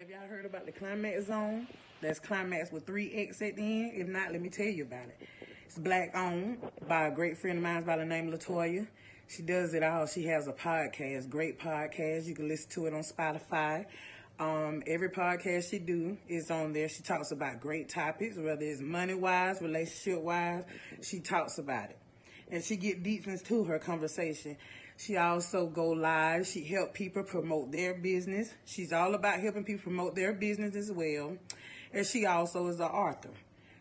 Have y'all heard about the Climax Zone? That's Climax with three X at the end. If not, let me tell you about it. It's black owned by a great friend of mine by the name Latoya. She does it all. She has a podcast, great podcast. You can listen to it on Spotify. Um, every podcast she do is on there. She talks about great topics, whether it's money wise, relationship wise. She talks about it, and she get deep into her conversation. She also go live. She help people promote their business. She's all about helping people promote their business as well. And she also is an author.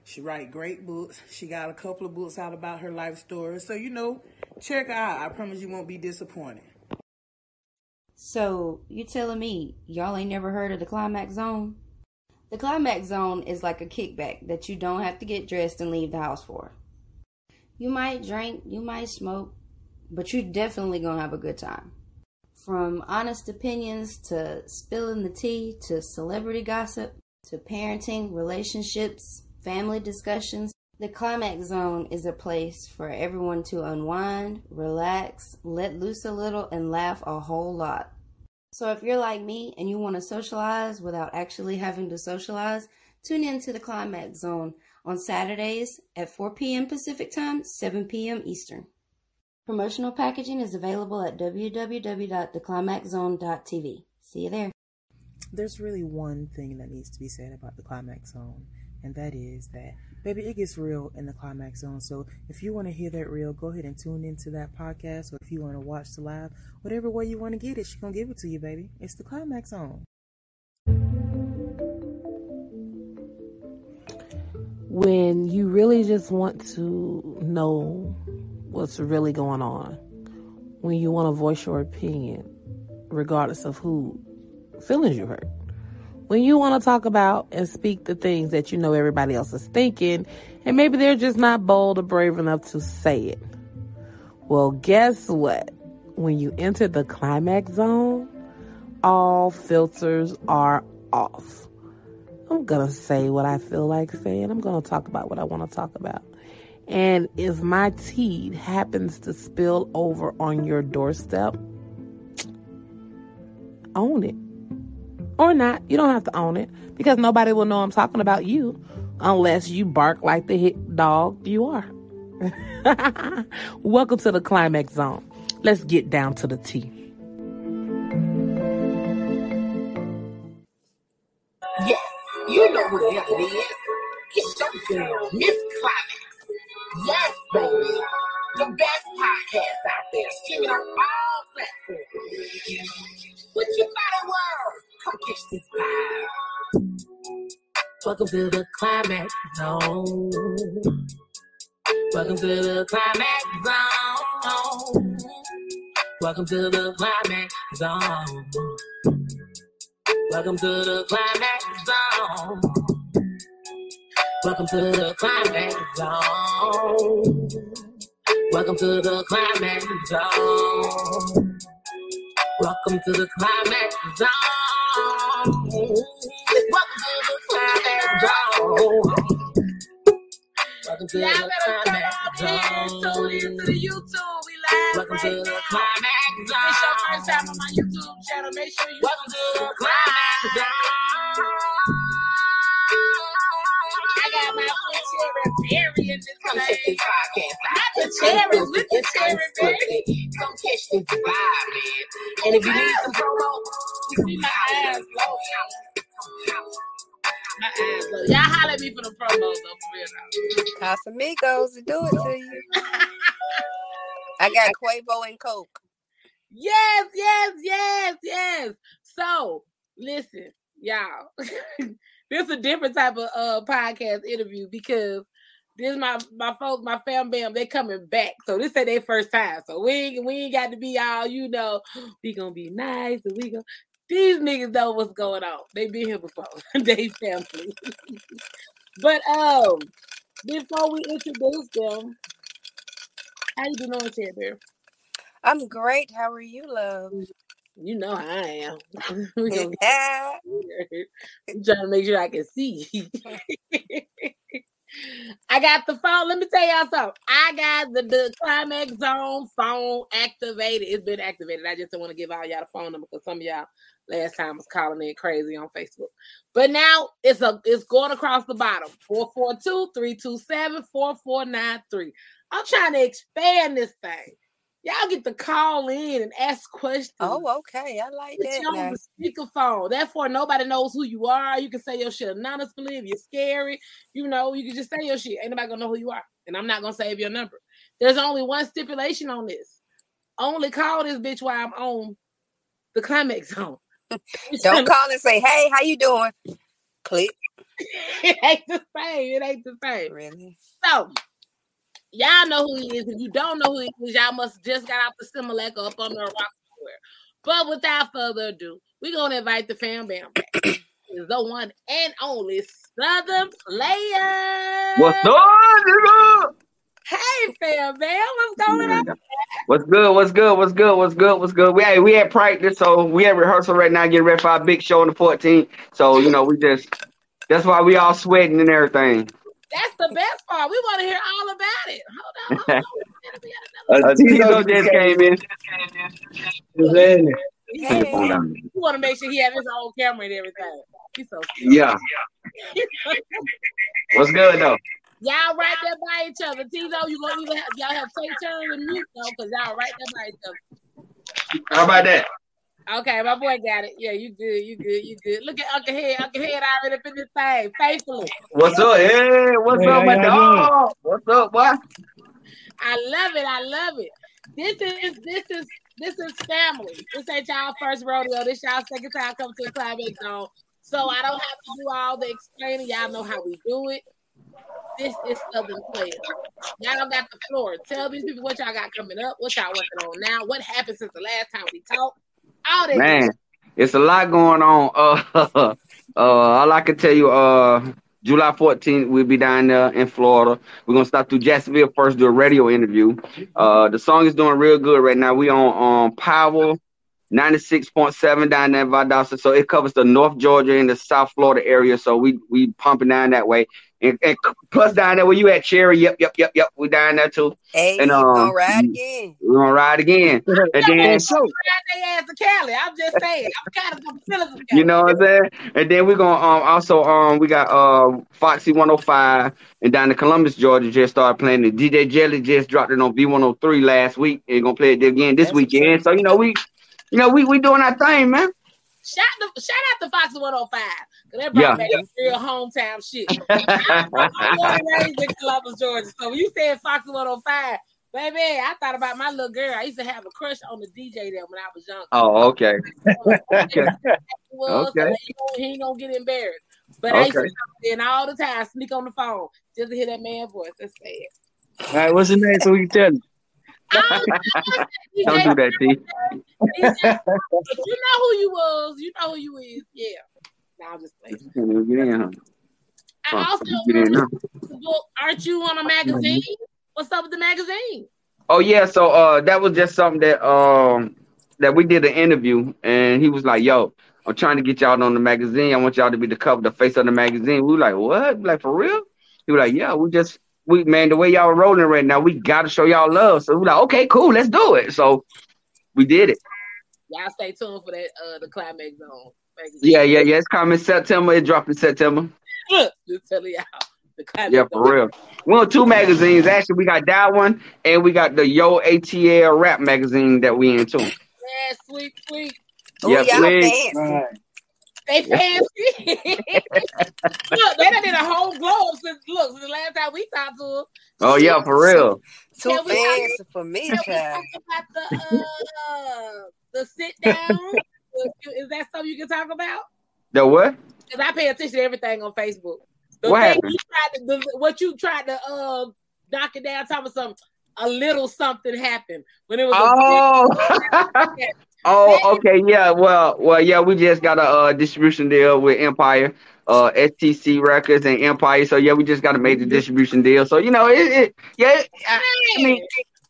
She write great books. She got a couple of books out about her life story. So you know, check her out. I promise you won't be disappointed. So you telling me y'all ain't never heard of the climax zone? The climax zone is like a kickback that you don't have to get dressed and leave the house for. You might drink, you might smoke, but you're definitely gonna have a good time. From honest opinions to spilling the tea to celebrity gossip to parenting, relationships, family discussions, the climax zone is a place for everyone to unwind, relax, let loose a little, and laugh a whole lot. So if you're like me and you want to socialize without actually having to socialize, tune in to the climax zone on Saturdays at 4 p.m. Pacific Time, 7 p.m. Eastern. Promotional packaging is available at www.theclimaxzone.tv. See you there. There's really one thing that needs to be said about the climax zone, and that is that, baby, it gets real in the climax zone. So if you want to hear that real, go ahead and tune into that podcast, or if you want to watch the live, whatever way you want to get it, she's going to give it to you, baby. It's the climax zone. When you really just want to know what's really going on, when you want to voice your opinion, regardless of who feelings you hurt. When you want to talk about and speak the things that you know everybody else is thinking, and maybe they're just not bold or brave enough to say it. Well, guess what? When you enter the climax zone, all filters are off. I'm going to say what I feel like saying. I'm going to talk about what I want to talk about. And if my tea happens to spill over on your doorstep, own it. Or not. You don't have to own it because nobody will know I'm talking about you unless you bark like the hit dog you are. Welcome to the climax zone. Let's get down to the tea. Yes, you know hell it is. It's your girl, Miss Climax. Yes, baby. The best podcast out there, streaming on all platforms. What you thought it was? Come catch this vibe. Welcome to the climax zone. Welcome to the climax zone. Welcome to the climax zone. Welcome to the climax zone. Welcome to the climax zone. Welcome to the climax zone. Welcome to the climax zone. Welcome to the climax zone. Welcome to Y'all the climax up tune zone. into the YouTube. We live Welcome right to now. the climax If it's your first time on my YouTube channel, make sure you Welcome to the climax zone. I got cherry in this Come check this podcast. Not the cherry, unscripted, with the cherry berry. unscripted. Come catch this vibe, man. And if you need some promo, You see my eyes low. My eyes low. Y'all holler at me for the promos, though, for real. though. Casamigos to do it to you. I got Cuervo and Coke. Yes, yes, yes, yes. So, listen, y'all. this is a different type of uh podcast interview because this my my folks, my fam bam, they coming back. So this ain't their first time. So we ain't we ain't got to be all, you know, we gonna be nice and we gonna these niggas know what's going on. They been here before. they family. but um before we introduce them, how you doing, Ted Bear? I'm great. How are you, love? You know how I am. we gonna I'm trying to make sure I can see. I got the phone. Let me tell y'all something. I got the, the Climax Zone phone activated. It's been activated. I just don't want to give all y'all the phone number because some of y'all Last time was calling it crazy on Facebook. But now it's a it's going across the bottom. 442-327-4493. I'm trying to expand this thing. Y'all get to call in and ask questions. Oh, okay. I like Put that. you on the speakerphone. Therefore, nobody knows who you are. You can say your shit anonymously if you're scary. You know, you can just say your shit. Ain't nobody gonna know who you are. And I'm not gonna save your number. There's only one stipulation on this. Only call this bitch while I'm on the climax zone. Don't call and say, "Hey, how you doing?" Click. it ain't the same. It ain't the same. Really? So y'all know who he is. If you don't know who he is, y'all must just got out the Similac up on the rock somewhere. But without further ado, we're gonna invite the fam bam back. The one and only Southern Player. What's up, nigga? Hey fam bam, what's going on? What's good? What's good? What's good? What's good? What's good? We hey, we at practice, so we at rehearsal right now, getting ready for our big show on the 14th. So you know, we just that's why we all sweating and everything. That's the best part. We want to hear all about it. Hold on, hold on. We got another- Tito just came in. Hey, Hey. we want to make sure he have his own camera and everything. He's so cute. Yeah. What's good though? Y'all right there by each other. Tizo, you gonna even have y'all have take turns and mute though, because y'all right there by each other. How about that? Okay, my boy got it. Yeah, you good, you good, you good. Look at Uncle Head. Uncle Head already up in this thing, faithfully. What's up? Hey, what's Hey, up, my y'all dog? What's up, boy? I love it. I love it. This is this is this is family. This ain't y'all first rodeo. This y'all second time come to the climax zone. So I don't have to do all the explaining. Y'all know how we do it. This is Southern Players. Y'all got the floor. Tell these people what y'all got coming up, what y'all working on now, what happened since the last time we talked. All that. Man, it's a lot going on. Uh, uh, all I can tell you, uh, July 14th, we'll be down there in Florida. We're gonna stop through Jacksonville first, do a radio interview. Uh, the song is doing real good right now. We on um Power 96.7 down there in Valdosta. So it covers the North Georgia and the South Florida area. So we we pumping down that way. And, and plus down there where you at Cherry, yep, yep, yep, yep. We down there too. Hey, And, you um, gonna ride again? We're gonna ride again. And then So, They ass to Cali. I'm just saying. I'm kind of some feelings of You know what I'm saying? And then we're gonna um also um we got uh Foxy 105 and down in Columbus, Georgia just started playing it. DJ Jelly just dropped it on V103 last week and gonna play it again this That's what's weekend. So you know we you know we we doing our thing, man. Shout the shout out to Fox 105. Cause they brought Yeah. back real hometown shit. I'm born and raised in Columbus, Georgia. So when you said Fox 105, baby, I thought about my little girl. I used to have a crush on the DJ there when I was young. oh, okay. Okay. Was, Okay. so he, ain't- he ain't gonna get embarrassed. But I used to Okay. come in all the time, sneak on the phone just to hear that man voice. That's bad. all right, what's his name? So we can tell you. Oh, Don't do that, T. You know who you was. You know who you is. Yeah. Now I'm just playing. Get in, huh? I also get in now. book, aren't you on a magazine? What's up with the magazine? Oh yeah, so uh that was just something that um that we did an interview and he was like, Yo, I'm trying to get y'all on the magazine. I want y'all to be the cover, the face of the magazine. We were like, What? Like for real? He was like, Yeah, we just we man, the way y'all are rolling right now, we gotta show y'all love. So we like, okay, cool, let's do it. So we did it. Y'all stay tuned for that uh the climax zone. Yeah, yeah, yeah. It's coming September. It dropped in September. Just telling y'all. The climax Yeah, zone. for real. We on two magazines. Actually, we got that one and we got the Yo ATL rap magazine that we into. Yeah, sweet, sweet. Oh, Yeah, y'all please. Fancy. Right. They fancy. look, they done did a whole glow up since look since the last time we talked to them. Oh yeah, for real. Too Yeah, we got- fancy for me, Yeah, we child. talked about the uh the sit down. Is that something you can talk about? The what? Because I pay attention to everything on Facebook. The What thing happened? you tried to, the, what you tried to uh, knock it down, talking about some a little something happened when it was. Oh, A oh, okay, yeah. Well, well, yeah. We just got a uh, distribution deal with Empire, uh, STC Records and Empire. So yeah, we just got a major distribution deal. So you know, it, it yeah. I, I mean,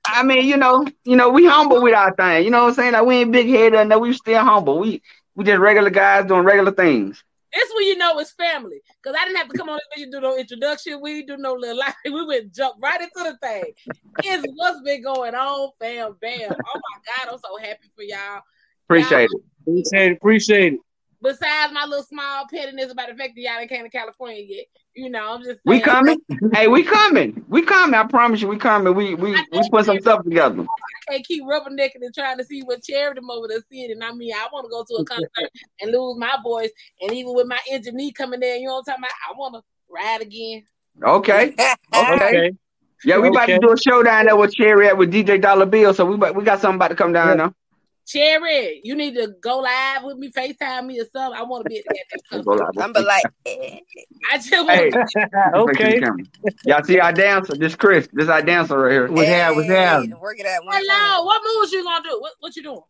I mean, you know, you know, we humble with our thing. You know what I'm saying? Like we ain't big headed, no, we still humble. We we just regular guys doing regular things. This when you know it's family. Because I didn't have to come on this bitch and do no introduction. We do no little life. We went jump right into the thing. It's what's been going on, fam, bam. Oh my God, I'm so happy for y'all. Appreciate it. Appreciate it. Appreciate it. Besides my little small pettiness about the fact that y'all ain't came to California yet. You know, I'm just We coming. hey, we coming. We coming. I promise you, we coming. We we we put some stuff together. I can't keep rubbernecking and trying to see what charity I'm over there seeing. And I mean, I want to go to a concert and lose my voice. And even with my injured knee coming in, you know what I'm talking about? I want to ride again. Okay. Okay. Okay. Yeah, we about to do a show down there with Cherry at with DJ Dollar Bill. So we we got something about to come down there. Cherry, you need to go live with me, FaceTime me or something. I want to be at that Go concert. live. I'm be like, eh. I just want Hey, okay. Y'all see our dancer? This Chris. This our dancer right here. What's happening? What's happening? Work it out Hello, time. what moves you gonna do? What what you doing?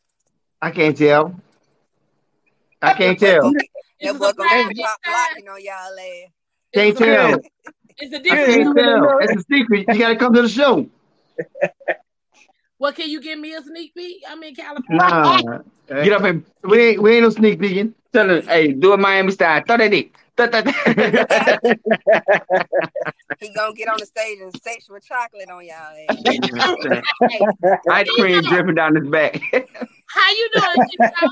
I can't tell. I can't tell. That boy gonna surprise be this pop time. blocking on y'all ass. Can't tell. it's a I can't tell. It's a secret. You gotta come to the show. What can you give me a sneak peek? I'm in California. Nah. Get up and We ain't we ain't no sneak peeking. tell him, hey, do it Miami style. Throw that dick. Throw that dick. He gonna get on the stage and sexual chocolate on y'all ass. Ice cream dripping down his back. How you doing? Chico?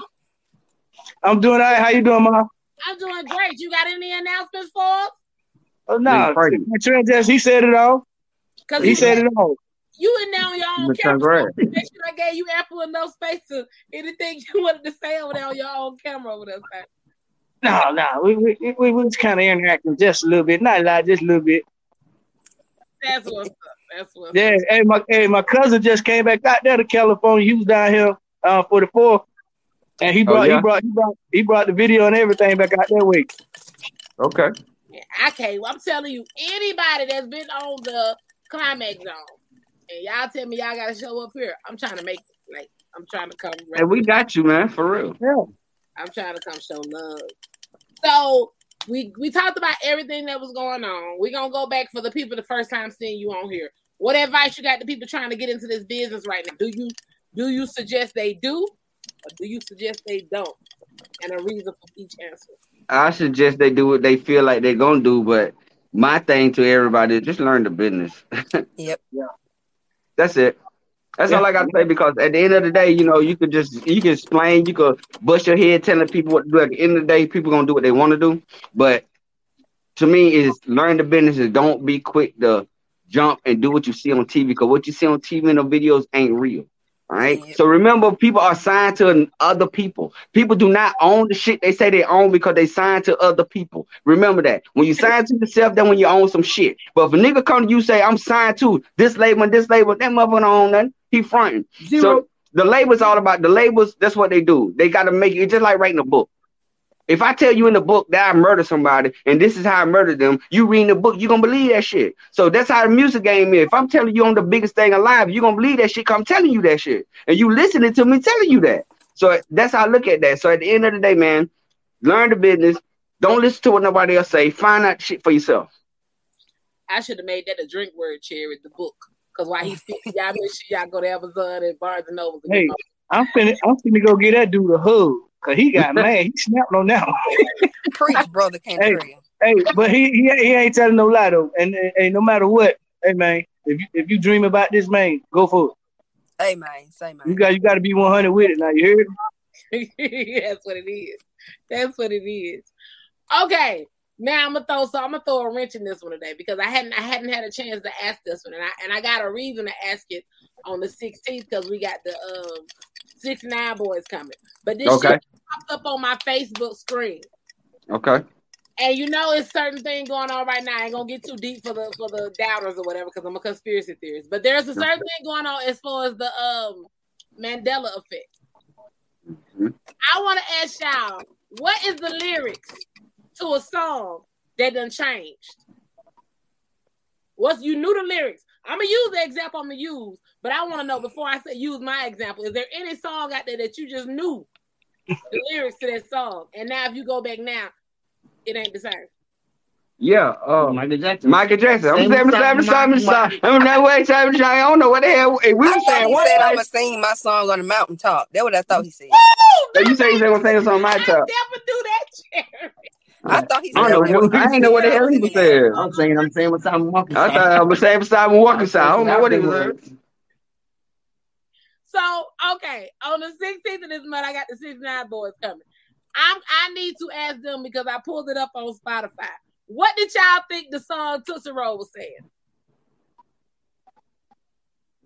I'm doing all right. How you doing, Ma? I'm doing great. You got any announcements for us? Oh no. Freddie. Trent he said it all. Cause He said it all. You and now on your own Mr. camera. Grant. Make sure I gave you ample enough space to anything you wanted to say over there on your own camera over there. sir. No, no. We we we, we was kind of interacting just a little bit. Not a lot, just a little bit. That's what's up. That's what's Yeah, up. hey, my hey, my cousin just came back out there to California. He was down here uh, for the fourth, and he Oh, brought yeah? he brought he brought he brought the video and everything back out that week. Okay. I can't. I'm telling you, anybody that's been on the climax zone, and y'all tell me y'all gotta show up here. I'm trying to make like I'm trying to come. Hey, we got you, man, for real. Yeah. I'm trying to come show love. So we we talked about everything that was going on. We're gonna go back for the people the first time seeing you on here. What advice you got to people trying to get into this business right now? Do you do you suggest they do, or do you suggest they don't? And a reason for each answer. I suggest they do what they feel like they're gonna do, but my thing to everybody is just learn the business. Yep. That's it. That's all I gotta say because at the end of the day, you know, you could just you can explain, you could bust your head telling people what to do. At the end of the day, people gonna do what they want to do. But to me, is learn the business and don't be quick to jump and do what you see on TV because what you see on TV and the videos ain't real. All right. So remember, people are signed to other people. People do not own the shit they say they own because they signed to other people. Remember that. When you sign to yourself, then when you own some shit. But if a nigga come to you say, I'm signed to this label and this label, that motherfucker don't own nothing. He fronting. Zero. So the labels all about the labels. That's what they do. They got to make it just like writing a book. If I tell you in the book that I murdered somebody and this is how I murdered them, you reading the book, you gonna believe that shit. So that's how the music game is. If I'm telling you I'm the biggest thing alive, you gonna believe that shit. Cause I'm telling you that shit, and you listening to me telling you that. So that's how I look at that. So at the end of the day, man, learn the business. Don't listen to what nobody else say. Find out shit for yourself. I should have made that a drink word, Cherry, the book. Because while he's speaking, y'all make sure y'all go to Amazon and Barnes and Noble. Hey, I'm finna I'm finna go get that dude a hug. Cause he got mad. He snapped on that one. Preach, brother Hey. Cantrell. Hey, but he, he he ain't telling no lie though. And, and, and no matter what, hey man, if you if you dream about this man, go for it. Hey man, say man. You got you got to be 100 with it. Now you heard? That's what it is. That's what it is. Okay. Now I'm gonna throw so I'm gonna throw a wrench in this one today because I hadn't I hadn't had a chance to ask this one and I and I got a reason to ask it on the 16th because we got the um six nine boys coming. But this Okay. shit popped up on my Facebook screen. Okay. And you know it's certain thing going on right now. I ain't gonna get too deep for the for the doubters or whatever because I'm a conspiracy theorist. But there's a certain thing going on as far as the um Mandela effect. Mhm. I want to ask y'all, what is the lyrics to a song that done changed? What's you knew the lyrics? I'm gonna use the example I'm gonna use, but I want to know before I say use my example. Is there any song out there that you just knew the lyrics to that song, and now if you go back now, it ain't the same? Yeah. Uh, Michael Jackson. Michael Jackson. I'm Same saying, time, I'm saying, I'm Mike- saying, I'm that way, time, I don't know what the hell we were saying. What said, I'm gonna sing my song on the mountaintop. That's what I thought he said. you say you say one thing on my I top. never do that, Jerry. I thought he said I don't know. What, I didn't know what the hell he was saying. I'm saying I'm saying what's I'm walking. I thought I was saying beside me walking side. I don't know what he was saying. So So okay, on the 16th of this month, I got the 69 boys coming. I'm I need to ask them because I pulled it up on Spotify. What did y'all think the song Tootsie Roll was saying?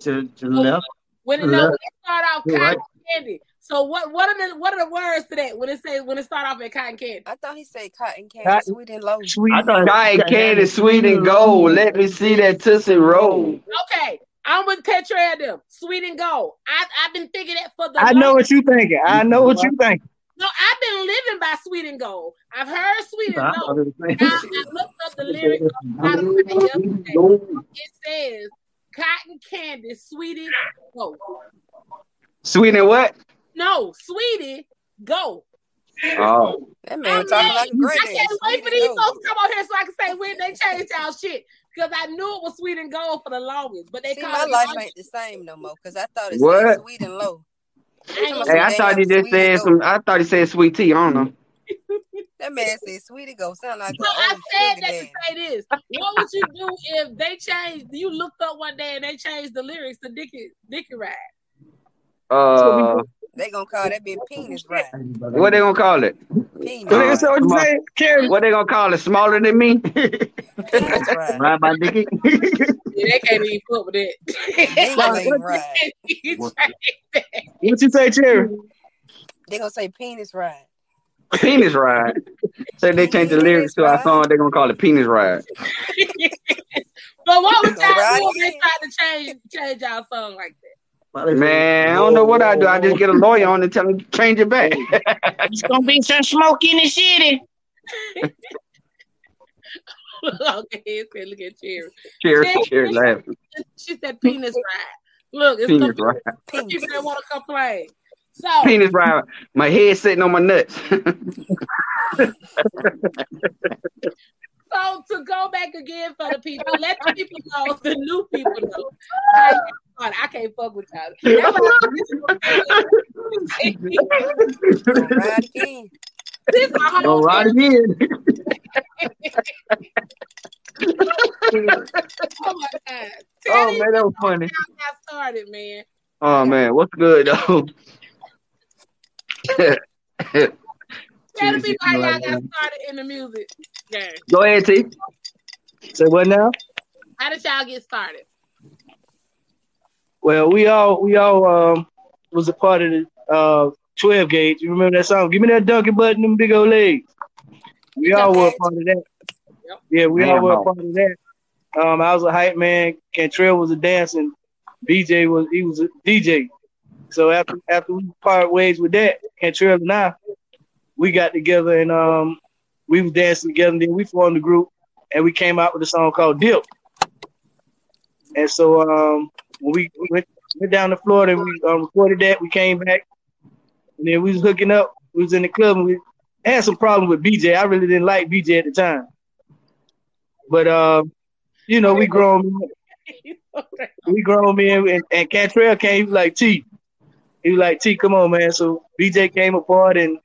To, to the left. When it, To the no, when left. it start off You're cotton right. Candy. So what what are the what are the words to that when it say when it start off at cotton candy? I thought he said cotton candy, Cotton- sweet and low. Sweet. I thought Cotton candy, sweet and gold. Let me see that Tootsie Roll. Okay, I'm with Petra and them. Sweet and gold. I I've been thinking that for the I know what you thinking. I know what you thinking. No, I've been living by sweet and gold. I've heard sweet and gold. it Now, I looked up the lyrics on Spotify yesterday. It says cotton candy, sweet and Sweet and what? No, sweetie, go. Oh, That man I'm talking mad. like a I granddad. can't wait for these low. folks to come on here so I can say when they changed y'all shit. Because I knew it was sweet and gold for the longest, but they See, my life ain't the same no more because I thought it was sweet and low. I ain't Talking gonna hey, I thought he damn just said some. I thought he said sweet tea. I don't know. That man said sweet and go. Sound like No, an I said sugar that to say this. What would you do if they changed? You looked up one day and they changed the lyrics to Dickie Dickie Ride. Uh, They gonna call that bitch penis right. what they gonna call it? Penis What Uh, say? What you small- what they gonna call it? Smaller than me? Penis right. Right by Dickie. Yeah, they can't even fuck with that. Dingle ain't right. What you say, Cherry? They gonna say penis right. penis ride. Say they changed the lyrics to our song. They gonna call it penis ride. But what would Go y'all right do they tried to change change our song like that? Man, I don't know what I do. I just get a lawyer on and tell him to change it back. It's gonna be some smoke in the city. okay, okay, look at Cherry. Cherry, cherry laughing. She said penis ride. Look, it's Penis the ride. people that want to complain. So Penis ride. My head sitting on my nuts. So to go back again for the people, let the people know, the new people know. How. I can't fuck with y'all. That's why again. this is my Go whole right again. Oh my god! oh man, that was funny. how I got started, man. Oh man, what's good though? Tell the people how y'all got started in the music game. Go ahead, T. Say what now? How did y'all get started? Well, we all we all um was a part of the uh 12 gauge. You remember that song? Give me that donkey button, and them big old legs. We all were a part of that. Yep. Yeah, we all Man, were a part of that. Um, I was a hype man. Cantrell was a dancer. and BJ was he was a DJ. So after after we part ways with that, Cantrell and I, we got together and um we was dancing together. And then we formed a group and we came out with a song called Dip. And so um when we, we went, went down to Florida and we um, recorded that, we came back and then we was hooking up. We was in the club and we had some problems with BJ. I really didn't like BJ at the time. But um, you know, we grown we grown men and, and Cantrell came, like T. He was like, T, come on, man. So BJ came apart and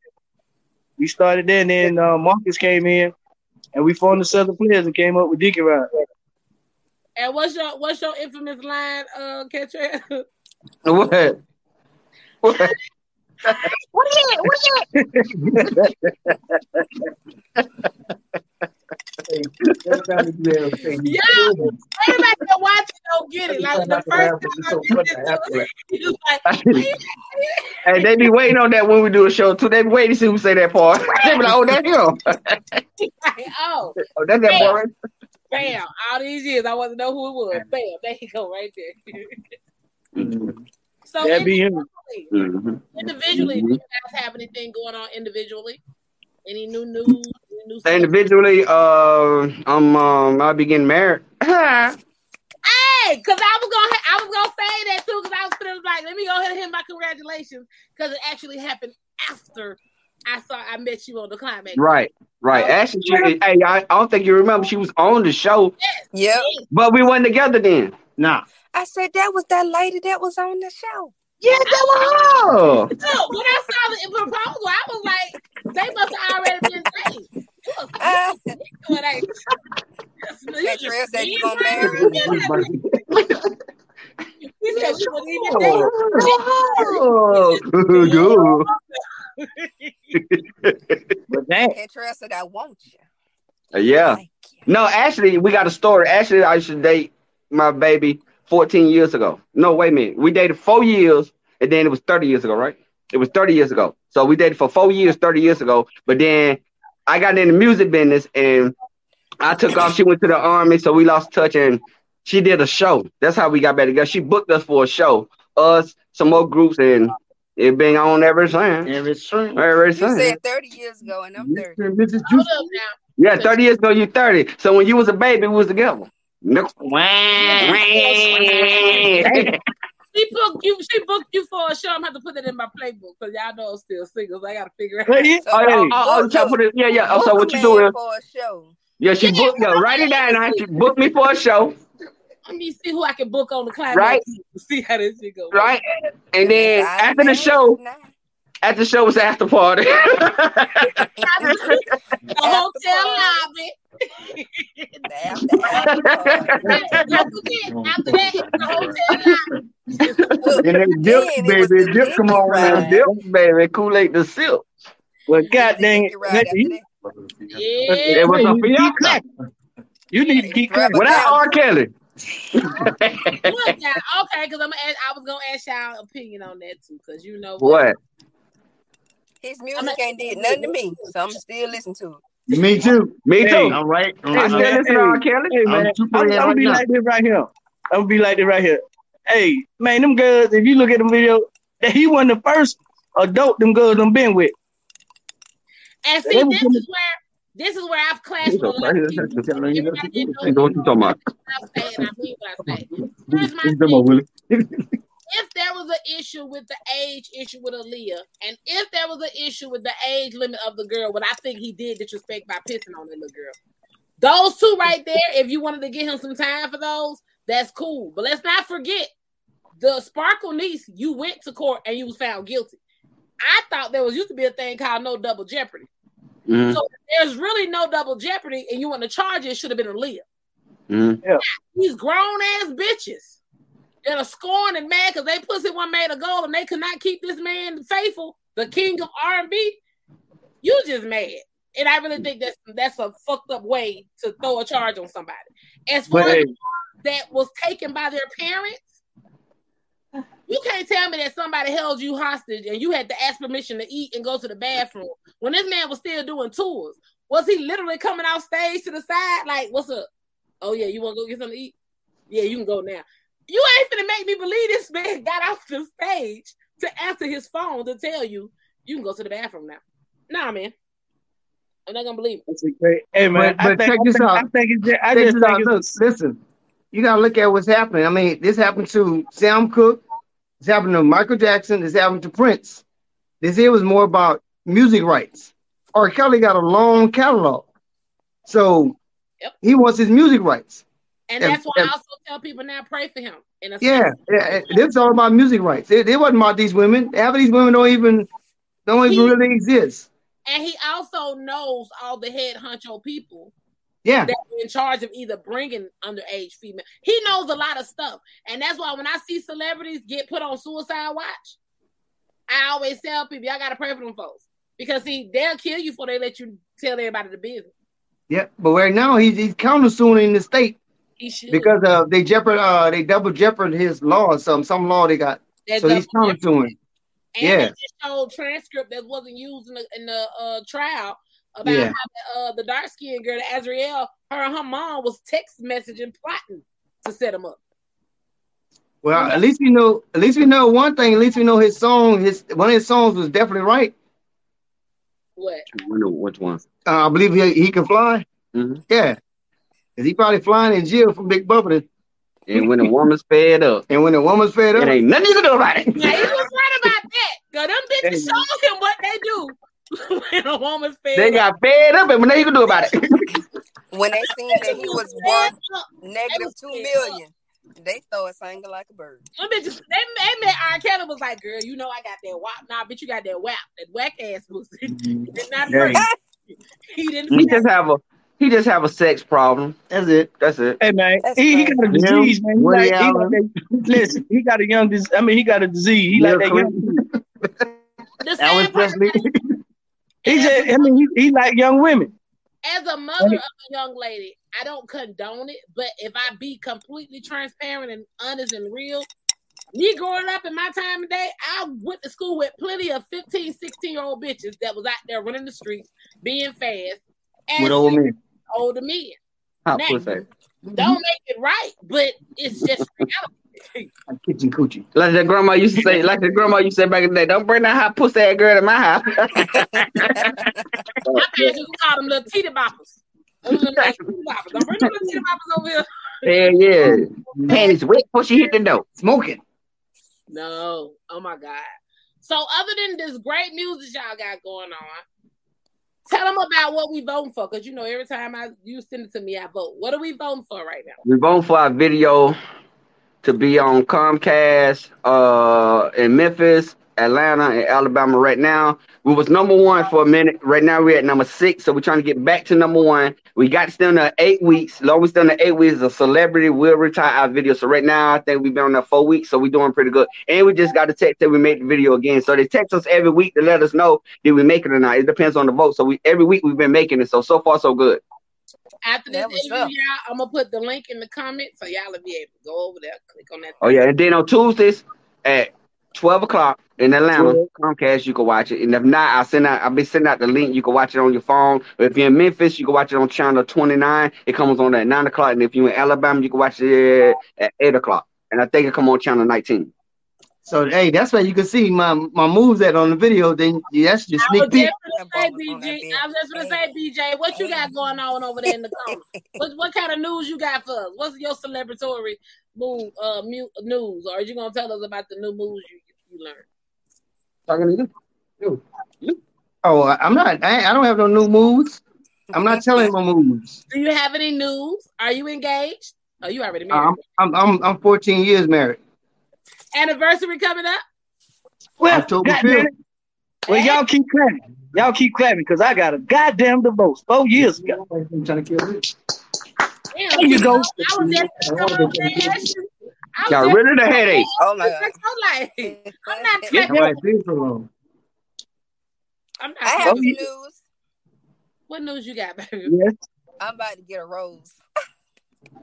we started there and then uh, Marcus came in and we formed the Southern Players and came up with Dickie Ride. And what's your what's your infamous line, uh, Cantrell? What? What? Yeah, everybody that watching don't get it. Like the first time I did this, he was like, Hey, they be waiting on that when we do a show too. They be waiting to see who say that part. They be like, oh, that's him. like, oh, Oh, that's that boy. right bam! All these years, I wasn't know who it was. Bam! There you go, right there. so That be him. individually, Mhm. individually, do you guys have anything going on individually? Any new news? Any new? Individually, uh, I'm um, I'll be getting married. Hey, cause I was gonna, I was gonna say that too, cause I was like, let me go ahead and hit my congratulations, cause it actually happened after I saw I met you on the climax. right, right. Actually, she, hey, I, I don't think you remember. She was on the show, Yep. but we wasn't together then. Nah. I said that was that lady that was on the show. Yeah, that was her. No, when I saw the proposal, I was like, they must have already been dating. You was- Ah, you was like, you just- Cantrell said you you gonna marry. He said, she wasn't even dating. Oh, But that Cantrell said, I want you. Uh, yeah. Like you. No, actually, we got a story. Actually, I should date my baby 14 years ago. No, wait a minute. We dated four years, and then it was 30 years ago, right? It was 30 years ago. So we dated for four years, 30 years ago. But then I got in the music business, and I took off. She went to the army, so we lost touch, and she did a show. That's how we got back together. She booked us for a show. Us, some more groups, and it been on ever since. Every string. Ever You since. said 30 years ago, and I'm 30. Mrs. Hold up now. Yeah, 30 years ago, you 30. So when you was a baby, we was together. No. She booked you. She booked you for a show. I'm gonna have to put that in my playbook because y'all know I'm still single. So I gotta figure it out. But yeah, So, uh, Oh, yeah, Hey. oh, oh, try put it, yeah, yeah. Oh, so what you doing? for a show. Yeah, she booked. Yeah, write it down. Now. She booked me for a show, Let me see who I can book on the climax. Right. See how this shit go. right? And then Five after the show, now. after the show was after party. The hotel lobby. The after- after party. Don't forget, after that, it's the hotel lobby. And then then dip, it was baby. the Dip, come on now. ride. Dip. baby, Kool Aid the silk. well, God dang it. ride after You. Yeah. It was you a need to keep fiesta. You need to keep Rubber clapping. Without R. Kelly. Look now, okay, because I'm. Gonna ask, I was gonna ask y'all opinion on that too, because you know what? His music a- ain't did nothing to me, so I'm still listening to it. Me too. Me Hey. too. I'm right. I'm Hey, I right. still man, listen to R. Kelly. Hey man, I'm too I'm, I'm right be like this right here. I'm gonna be like this right here. Hey, man, them girls. If you look at the video, that he wasn't the first adult them girls done been with. And see, this is where this is where I've clashed with a lot of crazy- people. telling you Everybody didn't You know what you talking about? what I say, and I mean what I say. Here's my Come on, thing. Willie. If there was an issue with the age issue with Aaliyah, and if there was an issue with the age limit of the girl, what I think he did disrespect by pissing on that little girl. Those two right there, if you wanted to give him some time for those, that's cool. But let's not forget the Sparkle niece, you went to court and you was found guilty. I thought there was used to be a thing called no double jeopardy. Mhm, So there's really no double jeopardy, and you want to charge it, should have been Aaliyah. mhm. These grown ass bitches that are scorned and mad because they pussy one made a goal and they could not keep this man faithful, the king of R and B. You just mad, and I really think that's that's a fucked up way to throw a charge on somebody. As far But as hey, that was taken by their parents. You can't tell me that somebody held you hostage and you had to ask permission to eat and go to the bathroom when this man was still doing tours. Was he literally coming off stage to the side? Like, what's up? Oh yeah, you want to go get something to eat? Yeah, you can go now. You ain't finna make me believe this man got off the stage to answer his phone to tell you you can go to the bathroom now. Nah, man, I'm not gonna believe it. that's a great. Hey man, But- I but think, check this out. I think it's just, I Check just this think out. it's Look, listen. You gotta look at what's happening. I mean, this happened to Sam Cooke. This happened to Michael Jackson. This happened to Prince. This here was more about music rights. R. Kelly got a long catalog, so Yep. he wants his music rights. And And- that's why and- I also tell people now pray for him. Yeah, yeah. It's all about music rights. It, it wasn't about these women. Half of these women don't even don't even He- really exist. And he also knows all the head honcho people Yeah, that are in charge of either bringing underage female. He knows a lot of stuff, and that's why when I see celebrities get put on suicide watch, I always tell people y'all gotta pray for them folks because see they'll kill you before they let you tell everybody the business. yeah. But right now he's he's countersuing in the state He should because uh they jeopard uh they double jeopard his law some some law they got. That So he's countersuing. And Yeah. they just showed transcript that wasn't used in the in the uh, trial about Yeah. how the, uh, the dark skinned girl, Azriel, her and her mom was text messaging, plotting to set him up. Well, at least we know. At least we know one thing. At least we know his song. His one of his songs was definitely right. What? I wonder which one. Uh, I believe he, he can fly. Mhm. Yeah, 'Cause he probably flying in jail from Big Bubba. And when the woman's fed up, And when the woman's fed it up, ain't nothing you can do about it. Now he was right about that. Cause them bitches showed him what they do when a woman's fed They up. got fed up, and nothing you can do about it. When they seen that he was fed worth up. negative two million, they started singing like a bird. Them bitches, they, they met R. Kelly was like, girl, you know I got that whap. Nah, bitch, you got that whap, that whack ass pussy. Mm-hmm. It did not hurt. He didn't He just have a He just have a sex problem. That's it. That's it. Hey man, That's he, he got a Him, disease, man. He like, he like that, listen, he got a young dis- I mean he got a disease. He Bill like that young Clinton. The Elvis sad part Presley. He just I mean he, he like young women. as a mother of a young lady, I don't condone it, but if I be completely transparent and honest and real, me growing up in my time of day, I went to school with plenty of 15, 16 year old bitches that was out there running the streets, being fast, and With old men. older men. Now. Don't make it right, but it's just reality. Kitchen coochie. Like the grandma used to say, like the grandma used to say back in the day, don't bring that hot pussy ass girl to my house. My parents used to call them little titty boppers. Those little titty boppers. Don't bring them little titty boppers over here. Hell yeah. Panties wet before she hit the door. Smoking. No. Oh my God. So other than this great music y'all got going on, tell them about what we voting for. Cause you know every time I you send it to me, I vote. What are we voting for right now? We voting for our video to be on Comcast uh, in Memphis, Atlanta, and Alabama right now. We was number one for a minute. Right now we're at number six, so we're trying to get back to number one. We got still in the eight weeks. Long we still in the eight weeks, a celebrity will retire our video. So right now I think we've been on there four weeks, so we're doing pretty good. And we just got a text that we made the video again. So they text us every week to let us know did we make it or not. It depends on the vote. So we every week we've been making it. So so far so good. After this interview, y'all, I'm gonna put the link in the comments so y'all will be able to go over there, click on that. Oh yeah, and then on Tuesdays at twelve o'clock in Atlanta, Comcast, you can watch it. And if not, I'll send out. I'll be sending out the link. You can watch it on your phone. Or if you're in Memphis, you can watch it on channel twenty nine. It comes on at nine o'clock. And if you're in Alabama, you can watch it at eight o'clock. And I think it come on channel nineteen. So hey, that's where you can see my my moves at on the video. Then that's your I sneak was peek. just gonna say, BG. I was just gonna say, BJ, what you got going on over there in the corner? what what kind of news you got for us? What's your celebratory move uh mu- news? Or are you gonna tell us about the new moves you you learned? Talking to you. Oh, I- I'm not. I, I don't have no new moves. I'm not telling my moves. Do you have any news? Are you engaged? Oh, you already married. I'm, I'm I'm I'm 14 years married. Anniversary coming up. Well, October 5th. it. well, y'all keep clapping. Y'all keep clapping because I got a goddamn divorce four years ago. I'm trying to kill me. There you go. I was just gonna come over there and ask you. I was Got rid of the headache. Oh my. I'm not That's tripping. why it's been so long. I'm not I have news. What news you got, baby? Yes. I'm about to get a rose.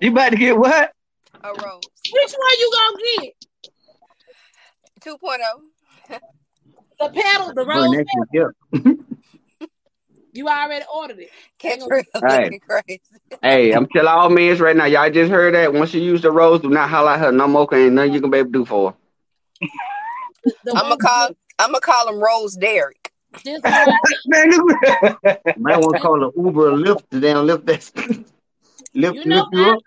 You about to get what? A rose. Which one you gonna get? 2.0. The pedal, the Boy, rose next pedal. week. You already ordered it. Catch Ain't real Hey. crazy. Hey, I'm telling all men right now. Y'all just heard that. Once you use the rose, do not holler at her no more. 'cause Ain't nothing you can be able to do for her. I'm gonna call. I'm gonna call him Rose Derrick. This one, Man. Might want to call an Uber or Lyft to down lift that lift, you know, lift you up.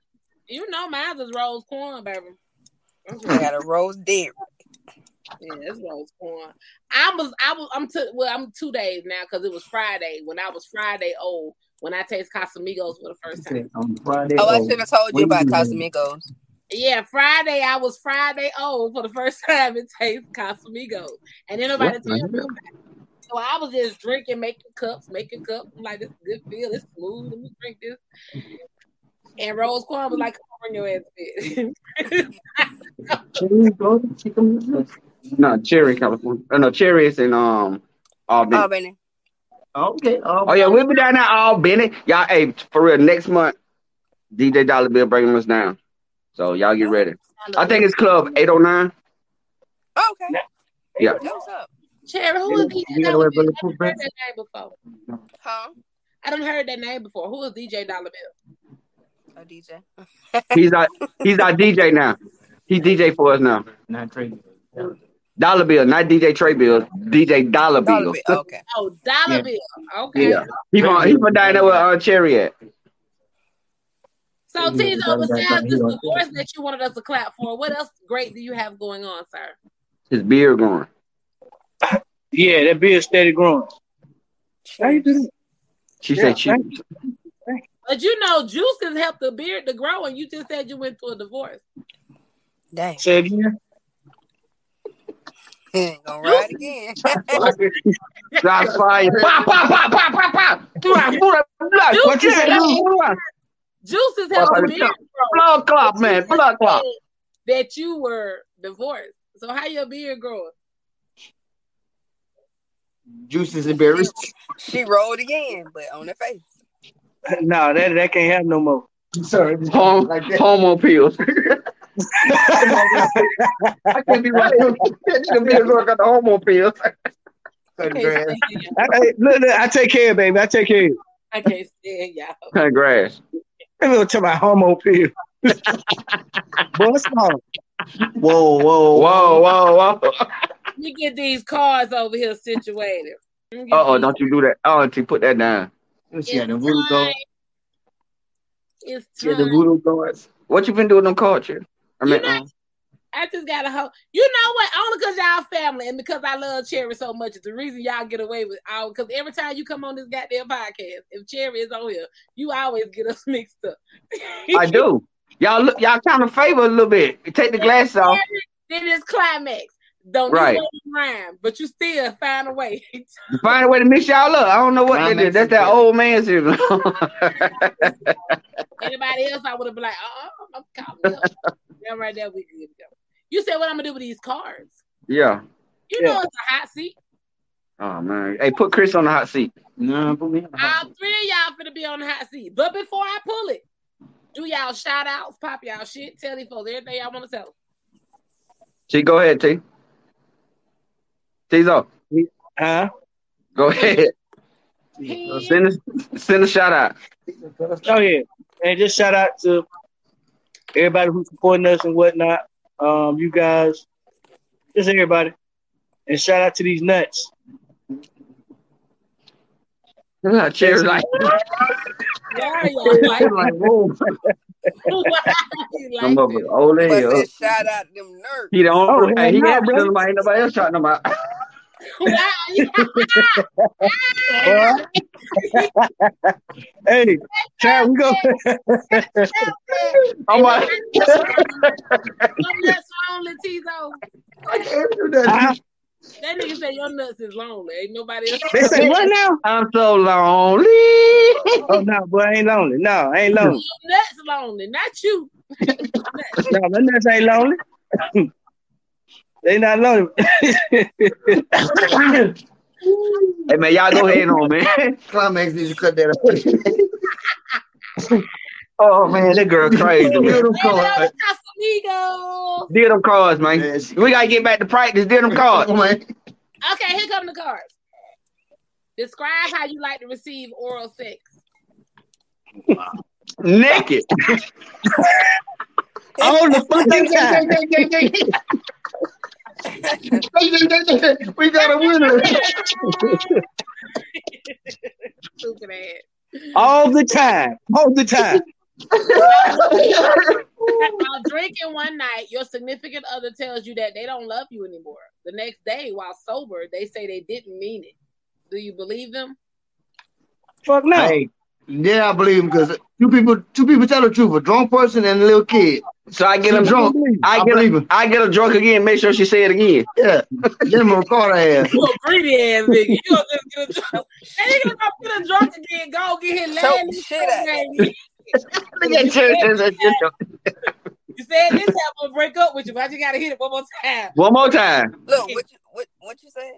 you know, mine is rose corn, baby. That's I right. got a Rose Derrick. Yeah, that's what I was corn. I was, I was, I'm two. Well, I'm two days now because it was Friday when I was Friday old when I taste Casamigos for the first time. On Friday. Oh, I oh, should have told you what about you doing? Casamigos. Yeah, Friday I was Friday old for the first time it tastes Casamigos, and then nobody told me. So I was just drinking, making cups, making cups. I'm like, this is good feel, it's smooth. Let me drink this. And Rose Corn was like, come on, your ass bit. Cherry, bro, chicken. No, Cherry, California. Oh, no, Cherry is in um Albany. Albany. Okay. Oh yeah, we'll be down there Albany. Y'all, hey, for real, next month, DJ Dollar Bill bringing us down. So y'all get ready. I think it's Club 809. Oh, okay. Yeah. That was up. Cherry, who is DJ Dollar Bill? bulletproof I done heard that name before. Huh? I don't heard that name before. Who is DJ Dollar Bill? A DJ. He's our he's our DJ now. He DJ for us now. Not trading. Dollar Bill, not DJ Trey Bill, DJ Dollar Bill. Dollar Bill. Okay. Oh, Dollar Yeah. Bill. Okay. Yeah. He from he from down there where uh, Cherry at. So Yeah, Tizo, that- that- besides that- this divorce that you wanted us to clap for, what else great do you have going on, sir? His beard growing. Yeah, that beard steady growing. How you do that? She Yeah, said thank cheese. But you know, juices help the beard to grow, and you just said you went through a divorce. Dang. Say it again. Gonna ride again. Shots fired. Pop, pop, pop, pop, pop, pop. Do that, do that, blood. Juice What you is say? helping- Blood Juices help the beard grow. blood clot, man. Blood clot. That you were divorced. So how your beard growing? Juices and berries. She rolled again, but on her face. No, that that can't happen no more. Sorry. Hom- Like. Homo pills. I can't be right. the beard girl got the homo pills. I grass. can't stand y'all. I, I- look, look, I take care, baby. I take care. I can't stand y'all. Cut grass. Let me go to my homo pill. Boy, small. Whoa, whoa, Whoa, whoa, whoa. Let me get these cars over here situated. Let me get Uh oh, don't you do that. Oh, T, put that down. Let me see the voodoo time. goes. It's See how the voodoo goes. What you been doing on culture? I You mean, know- um, I just got a hoe. You know what? Only because y'all family and because I love Cherry so much is the reason y'all get away with all. Because every time you come on this goddamn podcast, if Cherry is on here, you always get us mixed up. I do. Y'all look, y'all kind of favor a little bit. You take the glass off. Then it's climax. Don't Right. right. rhyme, but you still find a way. You find a way to mix y'all up. I don't know what that is. That's that old man syndrome. Anybody else, I would have been like, uh, uh I'm calling up. yeah, right there, we good to go. You said what I'm gonna do with these cards? yeah. You Yeah. know it's a hot seat. Oh man. Hey, put Chris on the hot seat. No, put me on the hot All three of y'all finna be on the hot seat. But before I pull it, do y'all shout outs, pop y'all shit, tell these folks everything y'all want to tell. T, go ahead, T. T's off. Huh? Go ahead. He- Send a, send a shout out. Oh yeah. And just shout out to everybody who's supporting us and whatnot. Um, you guys, just everybody. And shout out to these nuts. Cherry like Why y'all like, like, whoa. why you like I'm up this? with old lady. But up. shout out them nerds. He the Oh, only hey, he no, nobody, ain't nobody else shouting him out. Why you- Hey, child, we go. I'm like, Your nuts lonely, Tizo. I can't do that. That nigga say your nuts is lonely. Ain't nobody else. they say what now? I'm so lonely. Oh no, boy, I ain't lonely. No, I ain't lonely. Your nuts lonely, not you. No, my nuts ain't lonely. They not lonely. Hey man, y'all go ahead on man. Climax needs to cut that out. Oh man, that girl crazy. man. Little Hey, card. Did them cards, man. Man, she- We gotta get back to practice. Did them cards. Man. Okay, here come the cards. Describe how you like to receive oral sex. Naked. All the fucking time. We got a winner. Stupid ass. All the time. All the time. While drinking one night, your significant other tells you that they don't love you anymore. The next day, while sober, they say they didn't mean it. Do you believe them? Fuck no. Hey, yeah, I believe him because two people, two people tell the truth: a drunk person and a little kid. So I get him drunk. drunk. I I get believe him. him. I get her drunk again. Make sure she say it again. Yeah, get him a car ass. You a greedy ass nigga. You gonna just get a drunk. Hey, you gonna go get a drunk again? Go get his Choke land. shit out of Look at church. You said this time I'm gonna break up with you, but you gotta hit it one more time. One more time. Look, what you what what you said?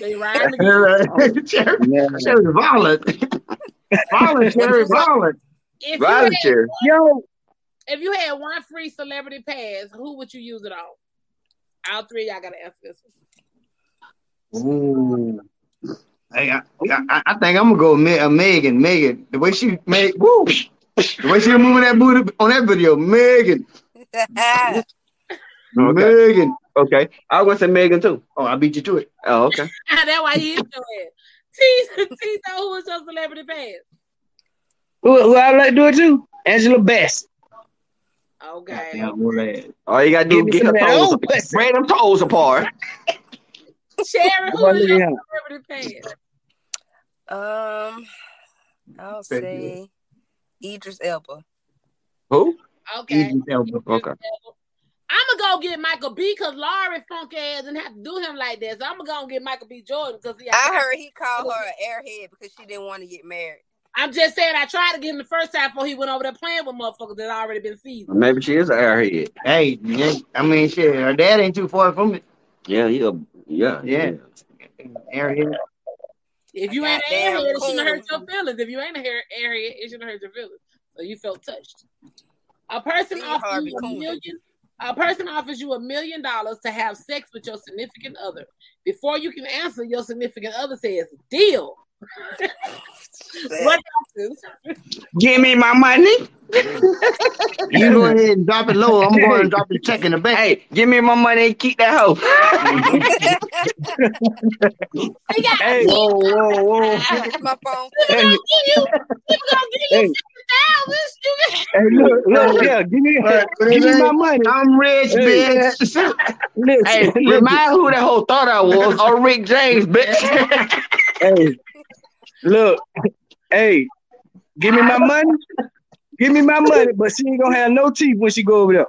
They rhyme again. Cherry, Yeah. Cherry violent, violent, Cherry violent. If you, Right, had, Cherry. Yo, if you had one free celebrity pass, who would you use it on? All three of y'all gotta answer this. Ooh. Hey, I, I, I think I'm gonna go with Me- uh, Megan. Megan, the way she made, woo, the way she was moving that booty on that video, Megan, Okay. Megan. Okay. I was gonna say Megan too. Oh, I beat you to it. Oh, okay. That's why he hit your ass. T, T, who was your celebrity pass? who, who I like to do it to? Angela Bassett. Okay. Yeah, I'm gonna laugh. All you gotta do is get some her toes, old pussy. them toes apart. Sherry, who Boy, was look your celebrity pass? Um, I'll say Idris Elba. Who? Okay. Idris Elba. Okay. I'm gonna go get Michael B. because Lori funk ass didn't have to do him like that. So I'm gonna go get Michael B. Jordan because he. I heard he called her an airhead because she didn't want to get married. I'm just saying I tried to get him the first time before he went over there playing with motherfuckers that already been seasoned. Maybe she is an airhead. Hey, yeah, I mean, shit, her dad ain't too far from it. Yeah, yeah, yeah, Yeah. Aaron, If you ain't an airhead, damn it shouldn't hurt your feelings. If you ain't a hair airhead, it shouldn't hurt your feelings. So you felt touched. A person Steve offers you a Coon. million. A person offers you a million dollars to have sex with your significant other. Before you can answer, your significant other says, "Deal." what happens? Give me my money. you go ahead and drop it low. I'm going to drop the check in the bank. Hey, give me my money and keep that hoe. Hey, whoa, whoa, whoa. My phone. Hey, gonna give you. He gonna give you hey, fifty thousand. Hey, look, look, yeah, give me, Hey, give me my money. I'm rich, Hey. bitch. Listen, hey, listen. remind who that whole thought I was. Oh, Rick James, bitch. Hey, look, hey, give me my money. Give me my money, but she ain't gonna have no teeth when she go over there.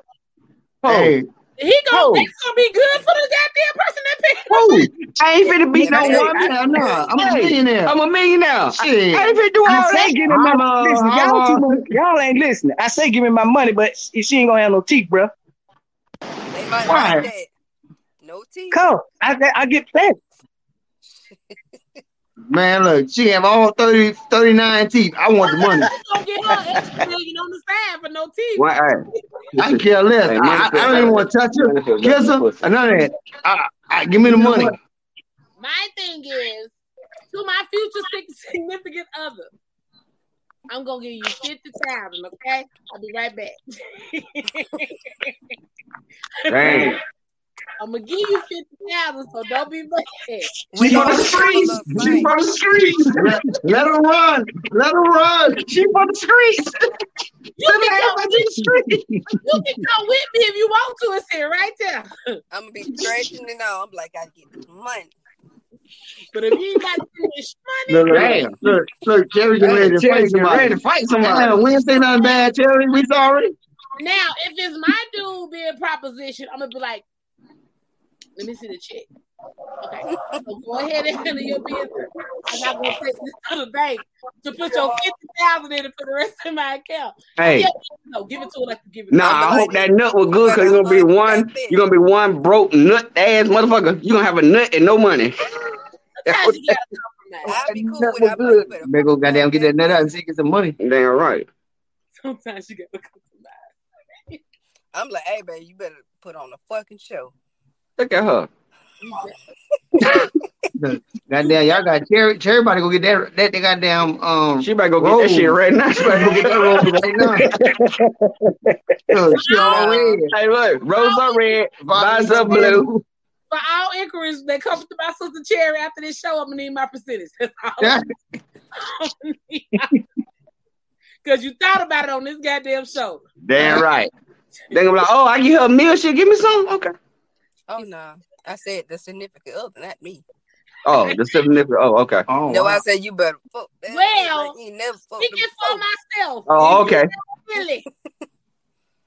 Hey, oh. He gonna. Oh. It's gonna be good for the goddamn person that picked. Who? I ain't finna beat no Hey, woman. hell no, I'm a millionaire. I'm a millionaire. Shit. I ain't finna do all I say that. give me my Holla, listen. Y'all, holla. too much, y'all ain't listening. I say give me my money, but she she ain't gonna have no teeth, bro. They might Why? like that. No teeth. Come, I I get fat. Man, look, she have all 30, 39 teeth. I want the money. He gonna get her extra million on the side for no teeth. Well, hey, I care less. Hey, I, I, I don't even want to touch her, kiss her, than pussy. none of that. I, I, give me the money. My thing is, to my future significant other, I'm gonna give you fifty thousand. Okay, I'll be right back. Dang. I'm gonna give you fifty thousand, so don't be mad. We She know from the it's streets. She fight. from the streets. Let, let her run. Let her run. She from the streets. You Let can her come have with the streets. you can come with me if you want to. It's here right there. I'm gonna be stretching it out. I'm like, I get the money. But if you ain't got to spend this money, Look, look, Damn. look, look, Cherry getting ready to Cherry fight getting somebody. ready to fight somebody. Damn, we ain't say nothing bad, Cherry. We sorry. now if it's my dude being proposition, I'm gonna be like, let me see the check. Okay, so go ahead and handle your business. I'm not gonna take this to the bank to put your fifty thousand in it for the rest of my account. Hey, Yeah, no, give it to her like you give it. nah, to her. I hope that nut was good because you're gonna be one. You're gonna be one broke nut ass motherfucker. You're gonna have a nut and no money. Sometimes you gotta. I'll be cool Nut with was it. I'm like, you good. better Better go goddamn get that nut out and see get some money. Damn right. Sometimes you gotta compromise. I'm like, hey, baby, you better put on a fucking show. Look at her. Look, Goddamn, y'all got Cherry. Cherry about to go get that that, that goddamn um. She about to go get that shit right now. She better go get that roll right now. Look, she all red. Hey, look, rose are red, vines are blue. For all inquiries that come to my sister Cherry after this show, I'm gonna need my percentage. Yeah. Because you thought about it on this goddamn show. Damn right. They gonna be like, oh, I give her a meal. She give me some. Okay. Oh no, I said the significant other, not me. Oh, the significant. Oh, okay. Oh, no, wow. I said you better fuck that. Well, like, you never fucked Speaking them for before. myself. Oh, okay. Really.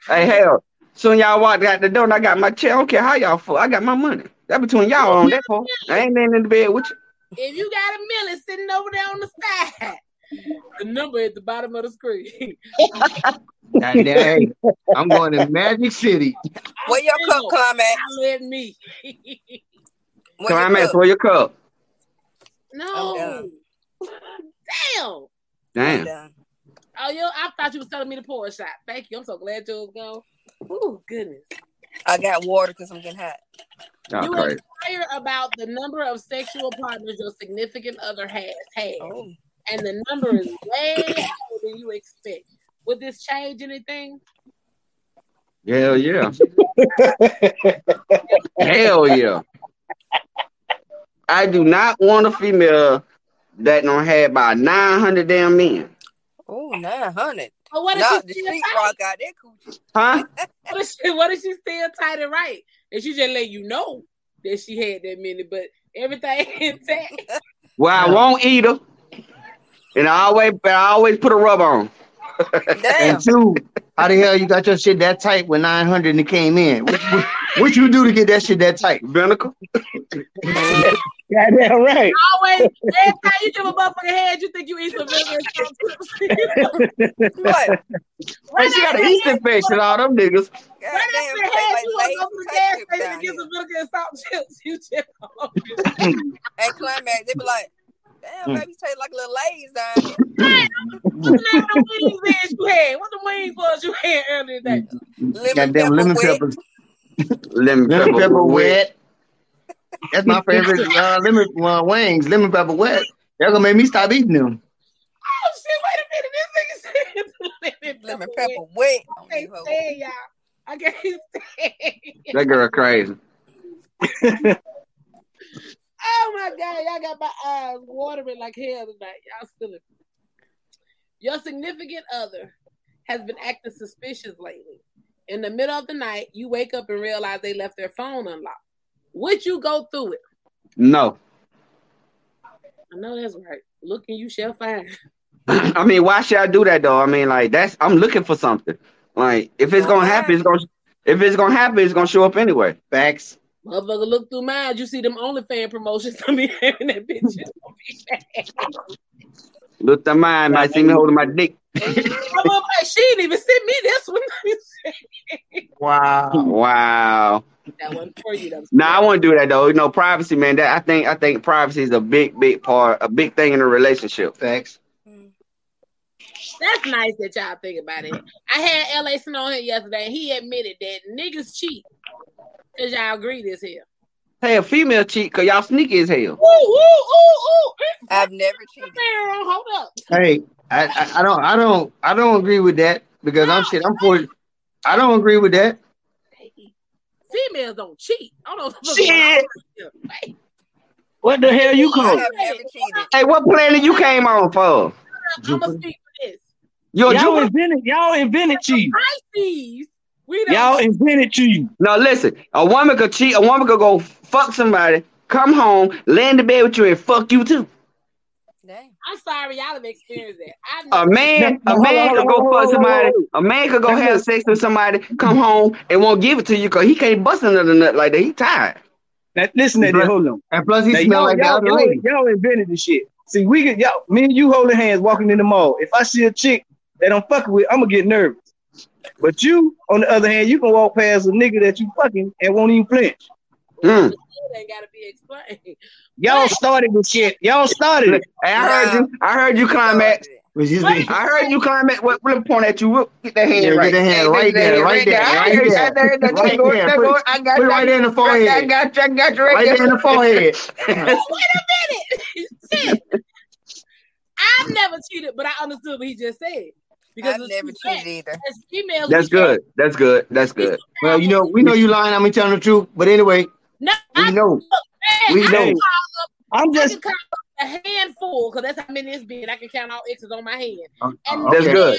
Hey, hell. Soon y'all walked out the door and I got my chair. I don't care how y'all fuck. I got my money. That between y'all on that phone. I ain't laying in the bed with you. If you got a million sitting over there on the side, the number at the bottom of the screen. Goddamn, hey, I'm going to Magic City. Where your cup, climax? Let me. Where Come your on, man. cup? Throw your cup. No. done. Damn. Damn. Oh, yo, I thought you was telling me to pour a shot. Thank you. I'm so glad yours gone. Oh, goodness. I got water because I'm getting hot. Oh, you crazy. inquire about the number of sexual partners your significant other has had, Oh, and the number is way higher than you expect. Would this change anything? Hell yeah. Hell yeah. I do not want a female that don't have about 900 damn men. oh, 900. But what if Knock she's still tight? out that coochie. Huh? What if, she, what if she's still tight and right? And she just let you know that she had that many, but everything intact. Well, I won't eat her. And I always, I always put a rub on. Damn. And two, How the hell you got your shit that tight when 900 and it came in? What, what, what you do to get that shit that tight? Binnacle. Goddamn right. Always, every time you give a motherfucker head, you think you eat some vinegar and salt chips. What? Hey, she got an yeast infection, all them niggas. Right Goddamn, after the head, like you want to go to the gas station down and get some vinegar and salt chips. You just Hey, climax, they be like, damn, Mm. baby, taste like little Lay's down here. What's the name wings is you had? What the wings was you had earlier today? Lemon Goddamn pepper lemon wet. peppers. Lemon Lemon pepper, pepper wet. wet. That's my favorite uh, lemon uh, wings. Lemon pepper wet. They're gonna make me stop eating them. Oh shit! Wait a minute. This nigga said lemon Lemon pepper pepper wet. wet. I can't these stand y'all. I can't stand. That girl crazy. Oh my god, y'all got my eyes watering like hell tonight. Y'all still. Your significant other has been acting suspicious lately. In the middle of the night, you wake up and realize they left their phone unlocked. Would you go through it? No. I know that's right. Looking, you shall find. I mean, why should I do that though? I mean, like that's I'm looking for something. Like if it's gonna happen, it's gonna if it's gonna happen, it's gonna show up anyway. Facts. Motherfucker, look through mine. You see them OnlyFans promotions. I be having that bitch. Look at mine, might see me holding my dick. I'm up like, she didn't even send me this one. Wow. Wow. that wasn't for you. No, I wouldn't do that though. You know, privacy, man. That I think I think privacy is a big, big part, a big thing in a relationship. Thanks. That's nice that y'all think about it. I had LA Snow here yesterday, and he admitted that niggas cheat. Cause y'all agree this hell. Hey, a female cheat because y'all sneaky as hell. Woo, woo, ooh, ooh. I've never cheated. Man, hold up. Hey, I, I, I don't I don't I don't agree with that because I'm shit. I'm for I don't agree with that. Females don't cheat. I don't know. Shit. What the hell you I call? have never cheated. Hey, what planet you came on for? I'm gonna speak for this. You're Y'all Jupiter? invented. Y'all invented cheating. Pisces, we don't Y'all invented cheating. Now listen. A woman could cheat. A woman could go fuck somebody, come home, lay in the bed with you, and fuck you too. Damn. I'm sorry, y'all have experienced that. I've A man, No, a hold man on, could go fuck somebody. A man could go Let me- have sex with somebody, come home and won't give it to you because he can't bust another nut like that. He tired. Now, listen to this. Hold on. And plus he Now, smell y'all, like the y'all, other y'all, lady. y'all invented the shit. See, we get y'all, me and you holding hands walking in the mall. If I see a chick that I'm fucking with, I'm gonna get nervous. But you, on the other hand, you can walk past a nigga that you fucking and won't even flinch. Mm. Ain't gotta be explained. Y'all started this shit. Y'all started it. Hey, I heard you. I heard you climax. Which is What? I heard you comment. What? Let me point at you. Whoop, Get that hand Yeah, get right. that hand right get that there, right there, I right there. Right there. Put it- I got put it that. right there in the forehead. I got you. I got you right, Right there in the forehead. Wait a minute. I've never cheated, but I understood what he just said. Because I've never cheated either. As females, That's we can't- good. That's good. That's good. Well, you know, we know you lying. I'm telling the truth. But anyway, No, we I, know. man, we I know. can call up I'm just a handful because that's how many it's been. I can count all X's on my hand. Uh, And uh, That's okay. good.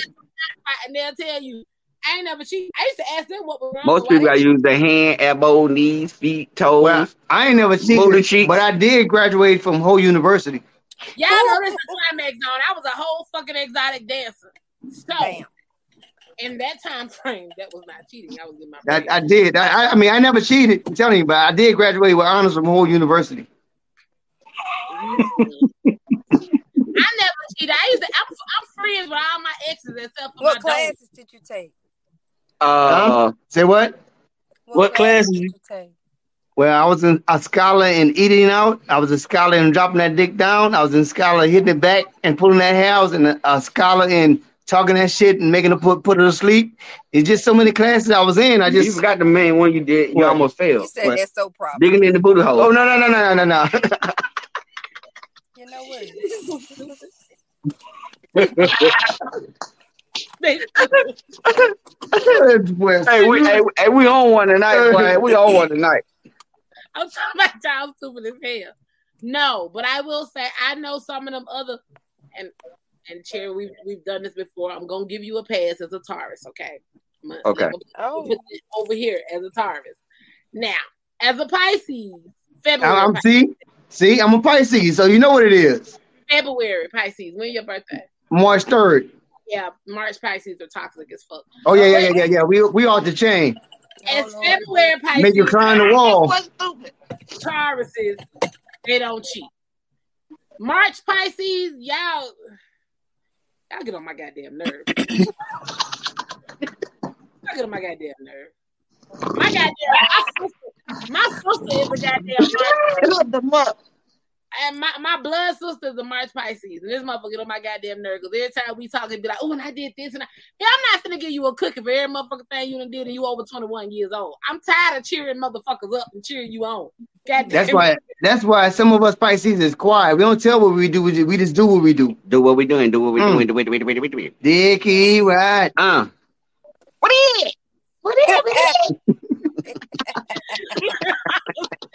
And they'll tell you, I ain't never cheated. I used to ask them what was wrong. Most people I use their hand, elbow, knees, feet, toes. Well, I ain't never Booty cheated, cheeks. but I did graduate from whole university. Yeah, I know this is climax zone. I was a whole fucking exotic dancer. So Damn. in that time frame, that was not cheating. I was getting my I. I did. I, I- I mean, I never cheated. I'm telling you, but I did graduate with honors from whole university. I never cheated. I used to. I'm, I'm friends with all my exes except for What my classes did you take? Uh, Say what? What classes did you- you take? Well, I was in a scholar in eating out. I was a scholar in dropping that dick down. I was in scholar hitting it back and pulling that hair. I was in a, a scholar in talking that shit and making her put put her to sleep. It's just so many classes I was in. I you just forgot the main one you did. You What? almost You said What? that's so proper. Digging in the booty hole. oh no no no no no no no. You know what? Hey, we hey, hey, we on one tonight, boy. We on one tonight. I'm talking about y'all stupid as hell. No, but I will say I know some of them other and and Cherry, we've we've done this before. I'm gonna give you a pass as a Taurus, okay? I'm gonna- Okay. I'm gonna Oh, put this over here as a Taurus. Now, as a Pisces, February, uh, I'm see see I'm a Pisces, so you know what it is. February Pisces. When your birthday? March third. yeah, March Pisces are toxic as fuck. Oh yeah, yeah, yeah, yeah, yeah. We we off the chain. It's February Pisces. Make you climb the wall. Tauruses, they don't cheat. March Pisces, y'all, y'all get on my goddamn nerve. y'all get on my goddamn nerve. My goddamn, my sister, my sister is a goddamn March. And my, my blood sister is a March Pisces, and this motherfucker get on my goddamn nerve because every time we talk, it be like, "Oh, and I did this," and I, yeah, I'm not gonna give you a cookie for every motherfucking thing you done did, and you over 21 years old. I'm tired of cheering motherfuckers up and cheering you on. God That's why. That's why some of us Pisces is quiet. We don't tell what we do. We just, we just do what we do. Do what we doing. Do what we Mm. doing. Do it. Do it. Do it. Do it. Do it. Dickie, right? Uh. What is it? What is it?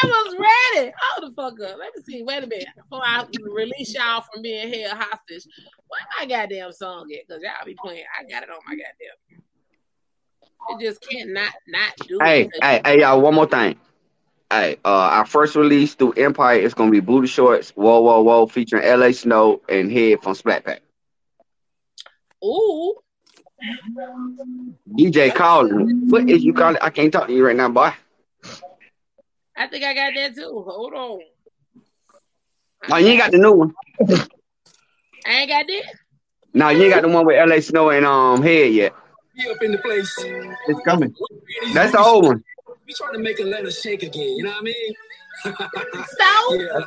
I was ready. Hold the fuck up. Let me see. Wait a minute. Before I release y'all from being held hostage, where my goddamn song at? Because y'all be playing. I got it on my goddamn. It just can't not not do Hey, it. hey, hey, y'all. One more thing. Hey, uh, our first release through Empire is gonna be Booty Shorts, Whoa, Whoa, Whoa, featuring LA Snow and Head from Splat Pack. Ooh. DJ calling. What is you calling? I can't talk to you right now, boy. I think I got that too. Hold on. No, you ain't got the new one. I ain't got that. No, you ain't got the one with LA Snow and um Head yet. Be up in the place. It's coming. That's the old one. We trying to make Atlanta shake again. You know what I mean? So yeah.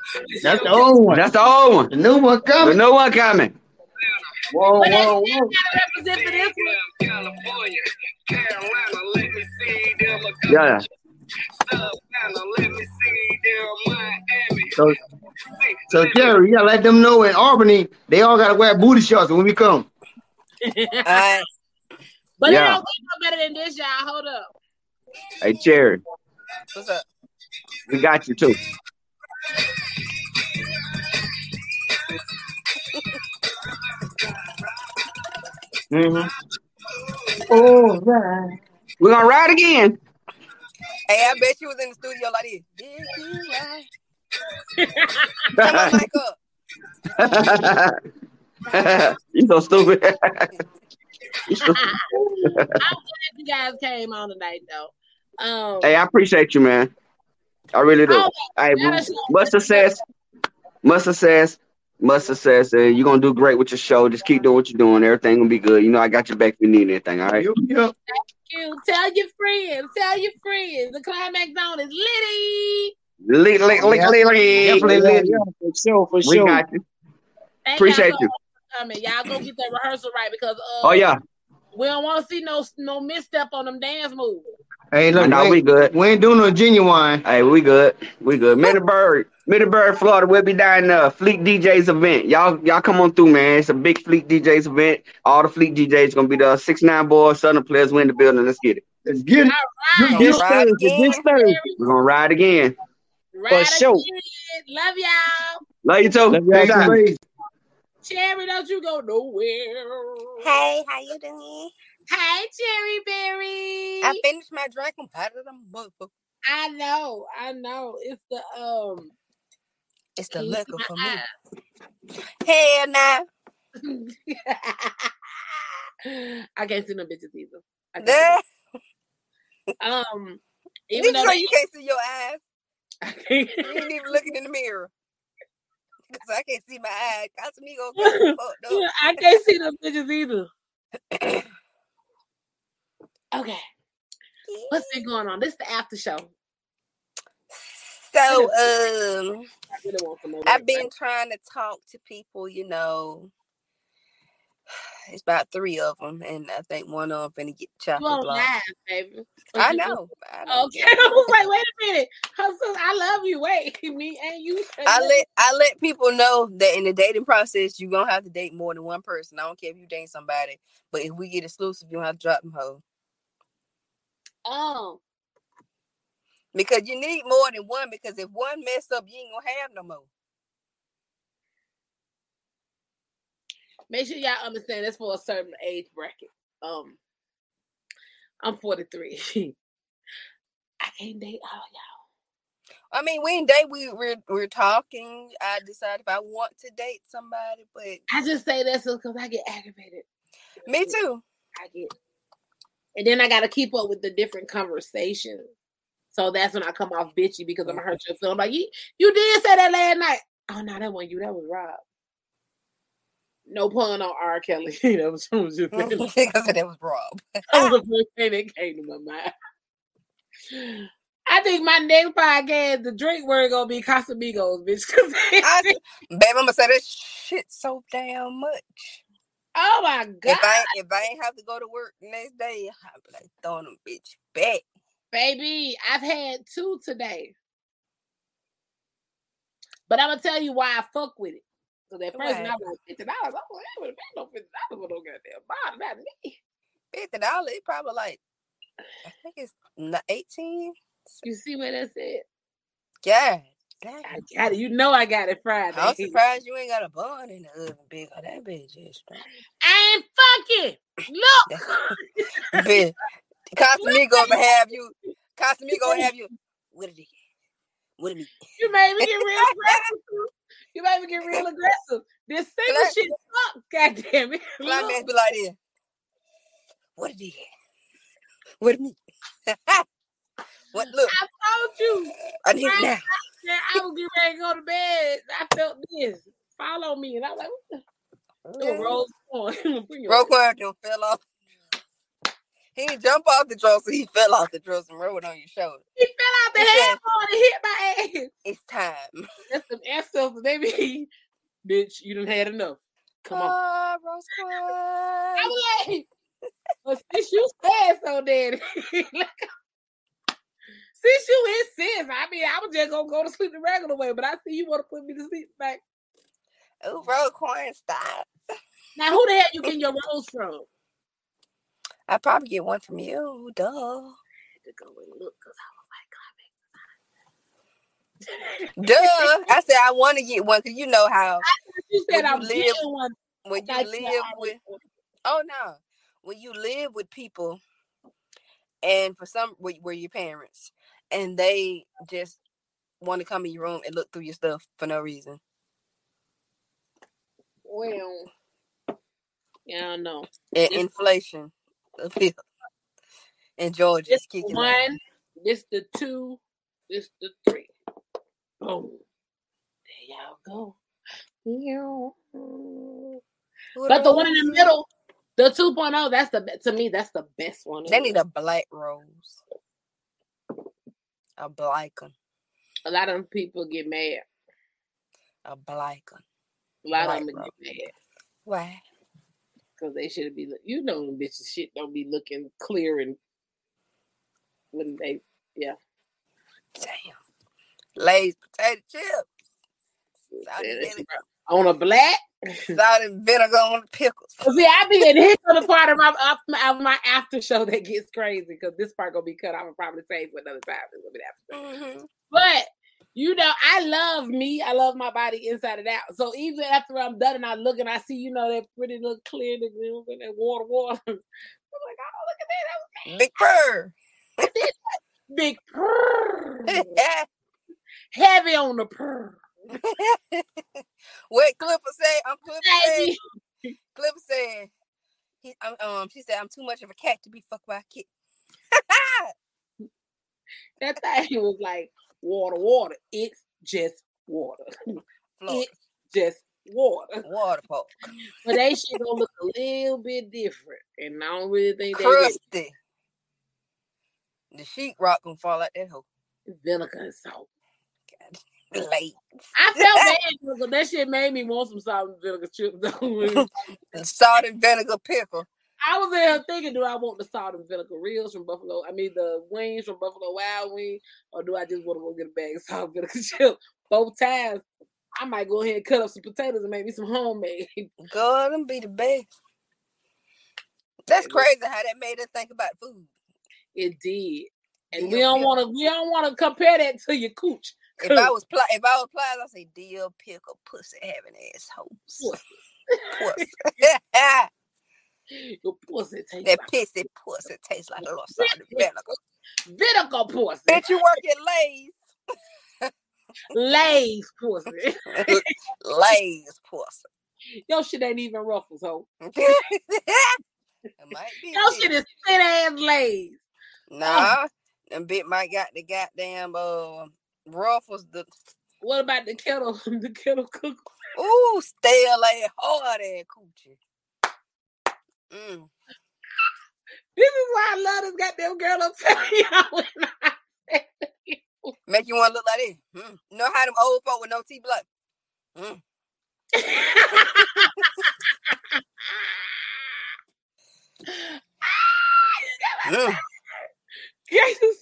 That's the old one. That's the old one. The new one The coming. new one coming. Whoa, but whoa, whoa. represent for this one. California, Carolina, let me see them. Yeah. Savannah, let me see them. Miami. So, so Jerry, you gotta let them know in Albany they all gotta wear booty shorts when we come. Alright. But they Yeah. don't get no better than this, y'all. Hold up. Hey, Cherry, What's up? we got you too. Mm-hmm. All right. We're gonna ride again. Hey, I bet you was in the studio like this. Did you right? Turn my mic up. you so stupid. you so I'm glad you guys came on tonight, though. Um, hey, I appreciate you, man. I really do. oh, Hey, let us know. much success, much success, much success. And you're gonna do great with your show. Just keep doing what you're doing. Everything gonna be good. You know, I got your back if you need anything. All right. Yep, yep. You. Tell your friends. Tell your friends. The climax zone is litty. Lick, lick, lick, Yeah. lick, lick. Definitely Yeah, lit. yeah, for sure, We got you. Thank Appreciate y'all so you. much for coming. Y'all go get that rehearsal right because uh, Oh yeah. we don't want to see no no misstep on them dance moves. Hey, look, No, we, we ain't, good. we ain't doing no genuine. Hey, we good. We good. Middleburg, Middleburg, Florida. We'll be down there. Fleet DJs event. Y'all, y'all come on through, man. It's a big Fleet DJs event. All the Fleet DJs gonna be there. Six nine boys, Southern players. We in the building. Let's get it. Let's get it. All right. This Right Thursday, this again. Thursday. We're gonna ride again. For sure. again. Love y'all. Love you too. Love y'all Peace out. too. Praise. Cherry, don't you go nowhere. Hey, how you doing? Hey, Cherry Berry. I finished my drink. I'm out of them motherfucker. I know, I know. It's the um. It's the you liquor for me. Hell nah. I can't see no bitches either. I can't Duh. see- um, Did even you though know they, you can't see your eyes? I can't- You ain't even looking in the mirror. Cause I can't see my eyes. Casamigo got fucked up. I can't see them bitches either. okay, what's been going on? This is the after show. So, um, I really want to know. I've been trying to talk to people, you know. It's about three of them, and I think one of them finna get You chopped on block. live, baby. Or I you- know. I know. Okay, I was like, wait a minute. I, was I love you. Wait, me and you. I let I let people know that in the dating process, you're gonna have to date more than one person. I don't care if you date somebody, but if we get exclusive, you don't have to drop them hoe. Um, Because you need more than one. Because if one mess up, you ain't gonna have no more. Make sure y'all understand that's for a certain age bracket. Um, I'm 43. I can't date all y'all. I mean, we ain't date. We we're we're talking. I decide if I want to date somebody, but I just say that so because I get aggravated. me too. I get, and then I got to keep up with the different conversations. So that's when I come off bitchy because I'm gonna hurt your feelings. Like you, you did say that last night. Oh no, that wasn't you. That was Rob. No pun on R. Kelly. that was, was just because that was Rob. that was the first thing that came to my mind. I think my next podcast, the drink word gonna be Casamigos, bitch. I, babe, I'm gonna say that shit so damn much. oh my god, If I if I ain't have to go to work the next day, I'll be like throwing them bitch back. baby, I've had two today. But I'm gonna tell you why I fuck with it. So at first, when I Why? was like fifty dollars, I'm like, oh, I would have paid no fifty dollars for no goddamn bottle. Not me. Fifty dollars, it probably like I think it's eighteen. You see what I said? Yeah. damn. I got it. You know I got it Friday. I'm surprised you ain't got a bun in the oven, big. Oh, that bitch is strong. I ain't fucking. Look. Bitch, Casamigo gonna have you. Casamigo gonna have you. What it is? What it is? You made me get real. You made me get real aggressive. This single shit sucks. God damn it. Climax Look, be like this. What it is? What it is? what? Look, I told you. I need Right now. Yeah, I was getting ready to go to bed. I felt this. Follow me. And I was like, what the Yeah. yeah. Rose on? Bring your Roquan done fell off. He didn't jump off the truck, so he fell off the truck and rolled on your shoulder. He fell out the He headboard and hit my ass. It's time. That's some ancestors, baby. Bitch, you done had enough. Come on. Ah, Rosequan. I was like, but since you said so, daddy. since you insist, I mean, I was just gonna go to sleep the regular way, but I see you want to put me to sleep. Like, Ooh, corn stop. now who the hell you getting your rose from? I probably get one from you, duh. To go and look, cause Duh. I said I want to get one because you know how you said I'm live- one. when you live with oh no when you live with people and for some were, where your parents and they just want to come in your room and look through your stuff for no reason Well, yeah, I know. and And Georgia's This the kicking one, this the two, this the three. Boom. There y'all go. Who But the one in the middle, the 2.0, that's the to me, that's the best one. they need a black rose a black one A lot of people get mad. a black one A lot Black of them rose. get mad why because they should be. You know, them bitches shit don't be looking clear and when they, yeah. damn Lay's potato chips salt Yeah, and that's vinegar, On a black. salt and vinegar on the pickles See, I be in for the part of my of my, of my after show that gets crazy because this part gonna be cut. I'm gonna probably save for another time. It's gonna be after. Mhm. But you know, I love me. I love my body inside and out. So even after I'm done and I look and I see, you know, that pretty little clear, know, that water, water. I'm like, oh, look at that. That was me. big purr. Big purr. Heavy on the purr. what Clipper say? I'm Clipper Baby. said. Said. He, um, um, she said I'm too much of a cat to be fucked by a kid. That thing was like water, water. It's just water. It's just water. water park, But they shit gonna look a little bit different. And I don't really think they crusty. The sheet rock gonna fall out that hole. vinegar and salt. Late. I felt bad because that shit made me want some salt and vinegar chips. though. Salt and vinegar pickle. I was there thinking, do I want the salt and vinegar reels from Buffalo? I mean, the wings from Buffalo Wild Wings, or do I just want to go get a bag of salt and vinegar chips? Both times, I might go ahead and cut up some potatoes and make me some homemade. God, them be the best. That's crazy how that made us think about food. It did, and Dill we don't want to. We don't want to compare that to your cooch. If I was pl- if I was plies, I'd say dill pickle pussy having assholes. Pussy. your pussy tastes that like pissy pussy tastes like a little salt and vinegar. vinegar pussy. Bitch, you work at Lay's. Lay's pussy. Lay's pussy. Your shit ain't even ruffles, ho. it might be. Your shit is thin ass Lay's. Nah, them bit might got the goddamn uh ruffles. The What about the kettle? The kettle cook. ooh stale ass hard ass coochie. Mm. This is why I love this goddamn girl. Telling y'all. when I say it. Make you want to look like this. Mm. You know how them old folk with no teeth like. Mm. Mm. Can you?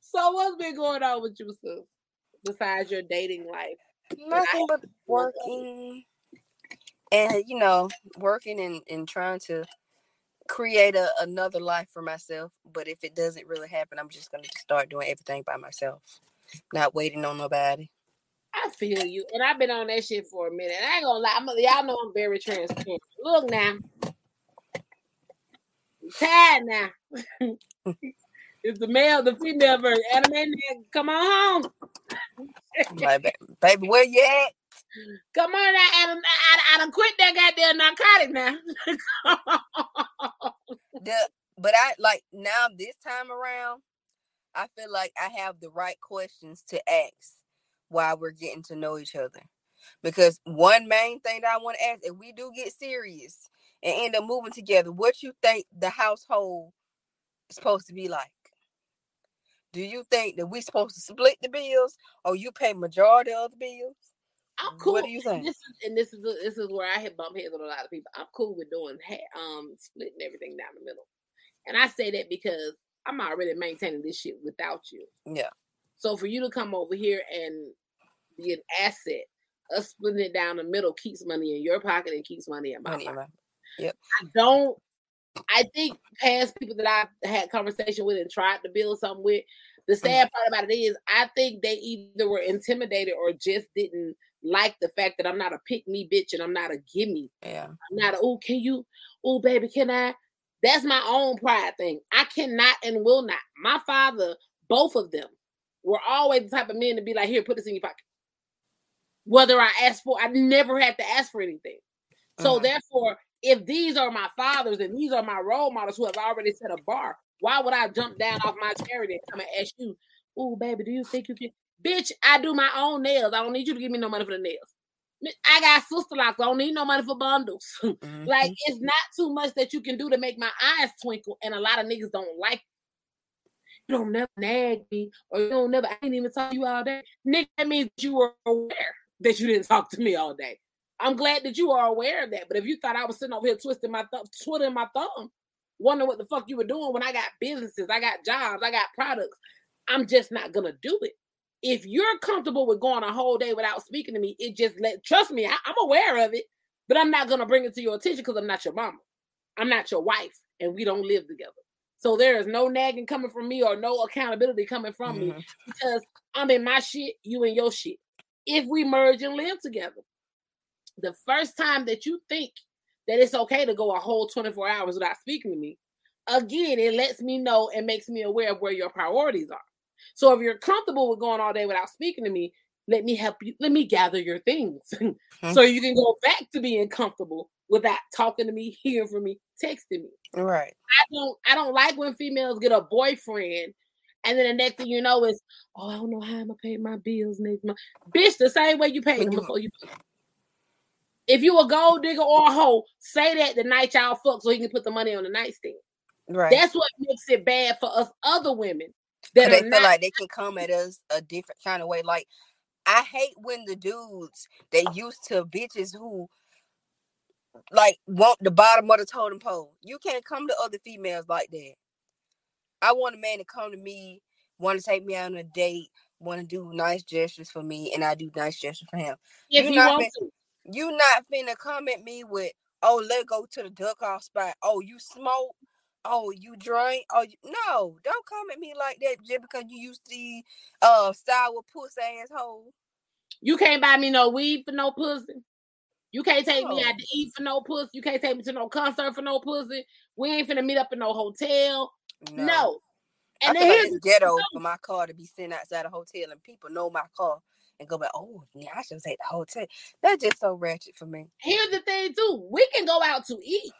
So what's been going on with you, sis? Besides your dating life? Nothing but working, and you know, working and, and trying to create a, another life for myself. But if it doesn't really happen, I'm just gonna start doing everything by myself, not waiting on nobody. I feel you, and I've been on that shit for a minute. I ain't gonna lie, I'm, y'all know I'm very transparent. Look now, I'm tired now. it's the male, the female version. Anime, nigga, come on home. Like, baby, where you at? Come on I I, I quit that goddamn narcotic now. The, but I like now this time around, I feel like I have the right questions to ask while we're getting to know each other. Because one main thing that I want to ask, if we do get serious and end up moving together, what you think the household is supposed to be like? Do you think that we supposed to split the bills or you pay majority of the bills? I'm cool. What do you think? This is and this is this is where I hit bump heads with a lot of people. I'm cool with doing um splitting everything down the middle, and I say that because I'm already maintaining this shit without you. Yeah. So for you to come over here and be an asset, us splitting it down the middle keeps money in your pocket and keeps money in my Money in pocket. my- Yep. I don't. I think past people that I've had conversation with and tried to build something with, the sad part about it is I think they either were intimidated or just didn't like the fact that I'm not a pick me bitch and I'm not a gimme. Yeah. I'm not a oh can you oh baby can I? That's my own pride thing. I cannot and will not. My father, both of them, were always the type of men to be like, here, put this in your pocket. Whether I asked for, I never had to ask for anything. So Mhm. therefore, if these are my fathers and these are my role models who have already set a bar, why would I jump down off my charity and come and ask you, oh baby, do you think you can? Bitch, I do my own nails. I don't need you to give me no money for the nails. I got Sisterlocks. I don't need no money for bundles. Mhm. like it's not too much that you can do to make my eyes twinkle, and a lot of niggas don't like. it. You don't never nag me, or you don't never. I ain't even talk to you all day, nigga. That means you were aware that you didn't talk to me all day. I'm glad that you are aware of that. But if you thought I was sitting over here twisting my thumb, twiddling my thumb, wondering what the fuck you were doing when I got businesses, I got jobs, I got products, I'm just not gonna do it. If you're comfortable with going a whole day without speaking to me, it just let trust me, I, I'm aware of it, but I'm not gonna bring it to your attention because I'm not your mama. I'm not your wife, and we don't live together. So there is no nagging coming from me or no accountability coming from me Mhm. because I'm in my shit, you in your shit. If we merge and live together, the first time that you think that it's okay to go a whole 24 hours without speaking to me, again, it lets me know and makes me aware of where your priorities are. So if you're comfortable with going all day without speaking to me, let me help you. Let me gather your things so you can go back to being comfortable without talking to me, hearing from me, texting me. Right. I don't I don't like when females get a boyfriend and then the next thing you know is, oh, I don't know how I'm gonna pay my bills next month. Bitch, the same way you paid them before you. If you a gold digger or a hoe, say that the night y'all fuck so he can put the money on the nightstand. Right. That's what makes it bad for us other women that they feel not like they can come at us a different kind of way. Like I hate when the dudes they used to bitches who like want the bottom of the totem pole. You can't come to other females like that. I want a man to come to me, want to take me out on a date, want to do nice gestures for me, and I do nice gestures for him. if you you not want to. You not finna come at me with, oh, let's go to the duck off spot. Oh, you smoke. Oh, you drink. Oh, you... no, don't come at me like that just because you used to uh sour puss asshole. You can't buy me no weed for no pussy. You can't take me out to eat for no pussy. You can't take me to no concert for no pussy. We ain't finna meet up in no hotel. No. I And feel then here's the ghetto for my car to be sitting outside a hotel and people know my car and go back, oh, yeah, I should take the hotel. That's just so ratchet for me. here's the thing too. We can go out to eat,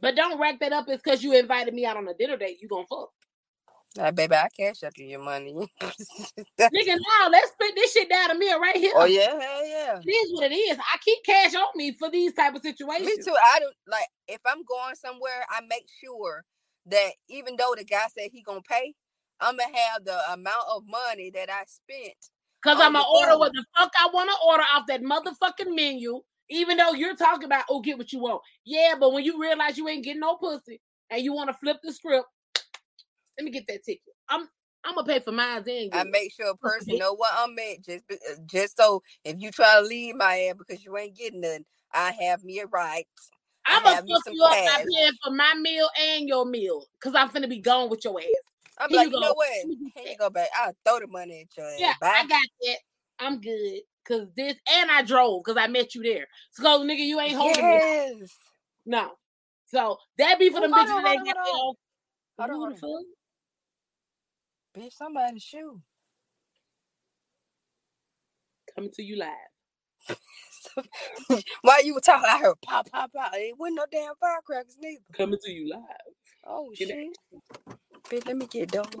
but don't rack that up. It's because you invited me out on a dinner date. You gonna fuck, Like, baby, I cash up you your money. nigga? Now let's split this shit down to me right oh, here. oh yeah, hell yeah. It is what it is. I keep cash on me for these type of situations. Me too. I don't like if I'm going somewhere, I make sure that even though the guy said he gonna pay, I'm gonna have the amount of money that I spent. Cause I'm gonna order what the fuck I want to order off that motherfucking menu. Even though you're talking about, oh, get what you want. Yeah, but when you realize you ain't getting no pussy and you want to flip the script, let me get that ticket. I'm I'm gonna pay for mine then. I make sure a person know what I'm at, just uh, just so if you try to leave my ass because you ain't getting none, I have me a right. I'm gonna fuck you up by paying for my meal and your meal, cause I'm finna be gone with your ass. I'm Here like, you you know go. what? Here you go back. I'll throw the money at your ass. Yeah, Bye. I got that. I'm good. Cause this and I drove because I met you there. So nigga, you ain't holding me. No. So that be for hold bitches that ain't got their Hold on, hold the fuck? Bitch, somebody's shoe. Coming to you live. While you were talking, I heard pop, pop, pop. It wasn't no damn firecrackers neither. Coming to you live. Oh Get shit. Bitch, let me get dog.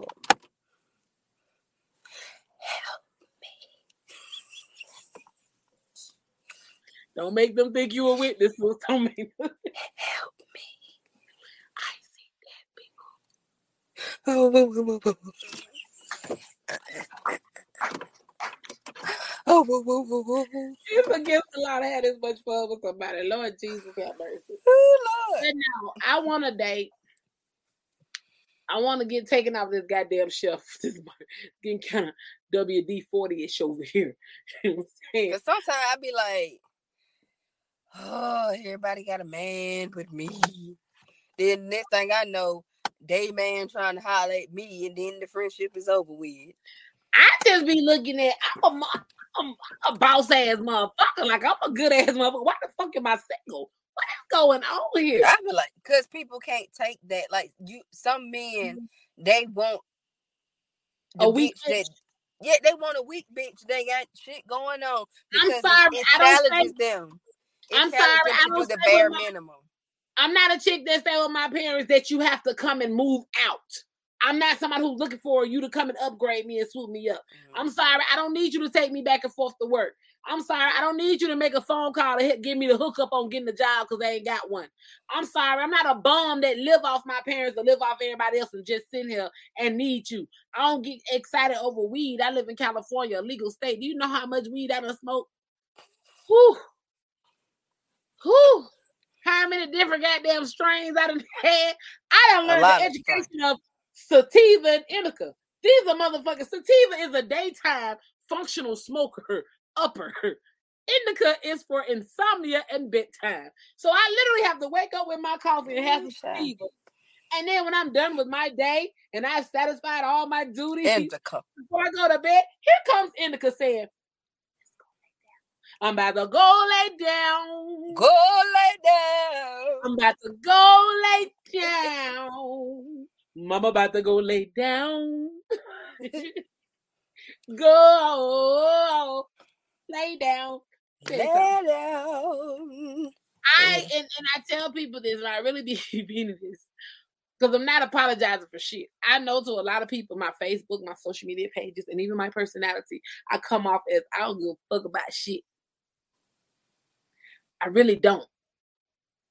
Don't make them think you a witness. so Don't make them. Help me. I see that people. Oh, whoa, whoa, whoa, whoa. Oh, whoa, whoa, whoa, whoa, whoa. It's against the law to have this much fun with somebody. Lord Jesus have mercy. Oh, Lord. But now I want to date. I want to get taken off this goddamn shelf. This getting kind of WD forty ish over here. You know what I'm saying? Cause sometimes I be like, oh, everybody got a man but me. Then next thing I know, they man trying to holler at me, and then the friendship is over with. I just be looking at I'm a, I'm a boss ass motherfucker. Like I'm a good ass motherfucker. Why the fuck am I single? What is going on here? I feel like because people can't take that. Like you, some men mm-hmm. they want the A weak that. Yeah, they want a weak bitch. They got shit going on I'm sorry, it I don't say- them. I'm sorry, I to do don't the bare my- minimum. I'm not a chick that stay with my parents that you have to come and move out. I'm not somebody who's looking for you to come and upgrade me and swoop me up. Mm-hmm. I'm sorry, I don't need you to take me back and forth to work. I'm sorry, I don't need you to make a phone call to hit, give me the hookup on getting the job because they ain't got one. I'm sorry, I'm not a bum that live off my parents or live off everybody else and just sit here and need you. I don't get excited over weed. I live in California, a legal state. Do you know how much weed I done smoke? Whew. Whew. How many different goddamn strains I done had? I done learned the education of sativa and indica. These are motherfuckers. Sativa is a daytime functional smoker upper. Indica is for insomnia and bedtime. So I literally have to wake up with my coffee and have some sativa. And then when I'm done with my day and I've satisfied all my duties Indica. before I go to bed, here comes Indica saying, I'm about to go lay down. Go lay down. I'm about to go lay down. Mama about to go lay down. go lay down. Lay down. I and, and I tell people this, and I really be meaning this. Because I'm not apologizing for shit. I know to a lot of people, my Facebook, my social media pages, and even my personality, I come off as I don't give a fuck about shit. I really don't.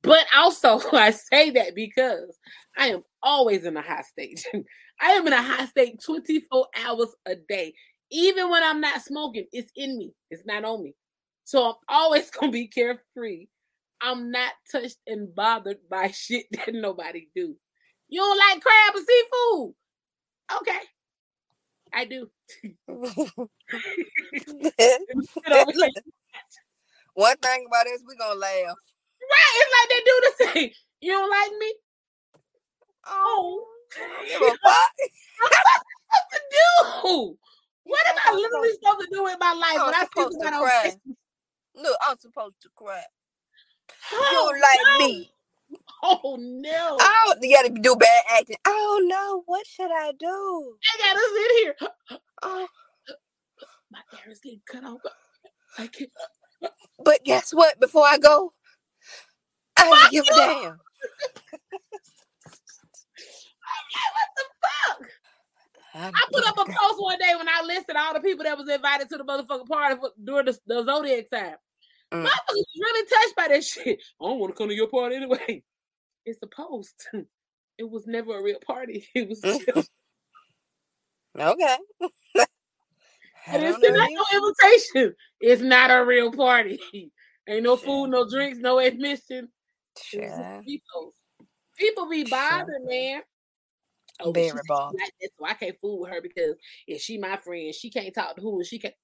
But also, I say that because I am always in a high state. I am in a high state 24 hours a day. Even when I'm not smoking, it's in me, it's not on me. So I'm always going to be carefree. I'm not touched and bothered by shit that nobody do. You don't like crab or seafood? Okay. I do. Sit over here. One thing about this, we gonna laugh. Right, it's like they do the same. You don't like me? Oh, oh. Give a fuck. what to do? What am I literally supposed to do with my life I'm when I see supposed to somebody on cry. Look, I'm supposed to cry. You Oh, don't like no. me. Oh no! Oh, you gotta do bad acting. Oh no, what should I do? I gotta sit here. Oh, My hair is getting cut off. I can't. But guess what? Before I go, I don't give a damn. What the fuck? I I put up a post one day when I listed all the people that was invited to the motherfucking party for, during the, the zodiac time. Mm. Motherfuckers was really touched by that shit. I don't want to come to your party anyway. It's a post. It was never a real party. It was Mm. just, Okay. I it's not no invitation. It's not a real party. Ain't no food, no drinks, no admission. People. People be Sure. bothered, man. Oh, Very bothered. like so I can't fool with her because if she my friend, she can't talk to who she can't.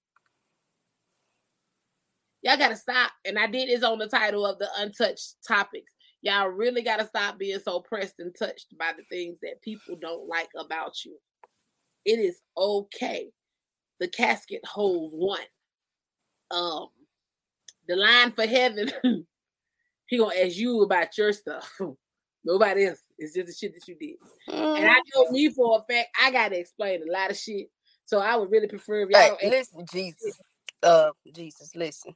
Y'all gotta stop. And I did this on the title of the untouched topics. Y'all really gotta stop being so pressed and touched by the things that people don't like about you. It is okay. The casket holds one. Um, the line for heaven, he gonna ask you about your stuff. Nobody else. It's just the shit that you did. And I Mm. know me for a fact, I gotta explain a lot of shit. So I would really prefer if y'all Hey, listen, Jesus. Uh, Jesus, listen.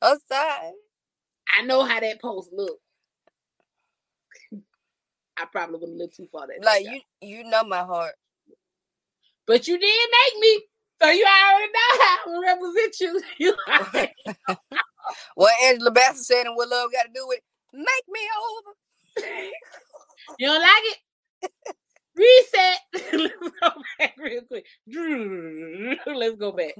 Outside. I know how that post look. I probably wouldn't look too far that Like day, you, you know my heart. But you did make me. So you already know how I represent you. You already- What Angela Bassett said and what love got to do with make me over. you don't like it? Reset. Let's go back real quick. Let's go back.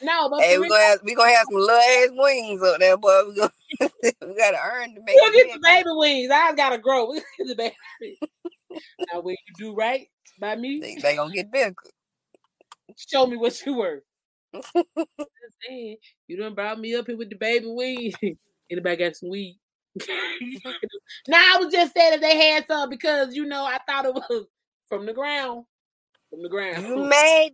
No, but Hey, we're gonna have, we gonna have some little ass wings up there, boy. We gonna we gotta earn to make we'll get the baby wings. I gotta grow. We'll get the baby. now, when you do right by me. They, they gonna get bigger. Show me what you were. Just saying, you done brought me up here with the baby weed. Anybody got some weed? now I was just saying that they had some because you know I thought it was from the ground. From the ground. You mad?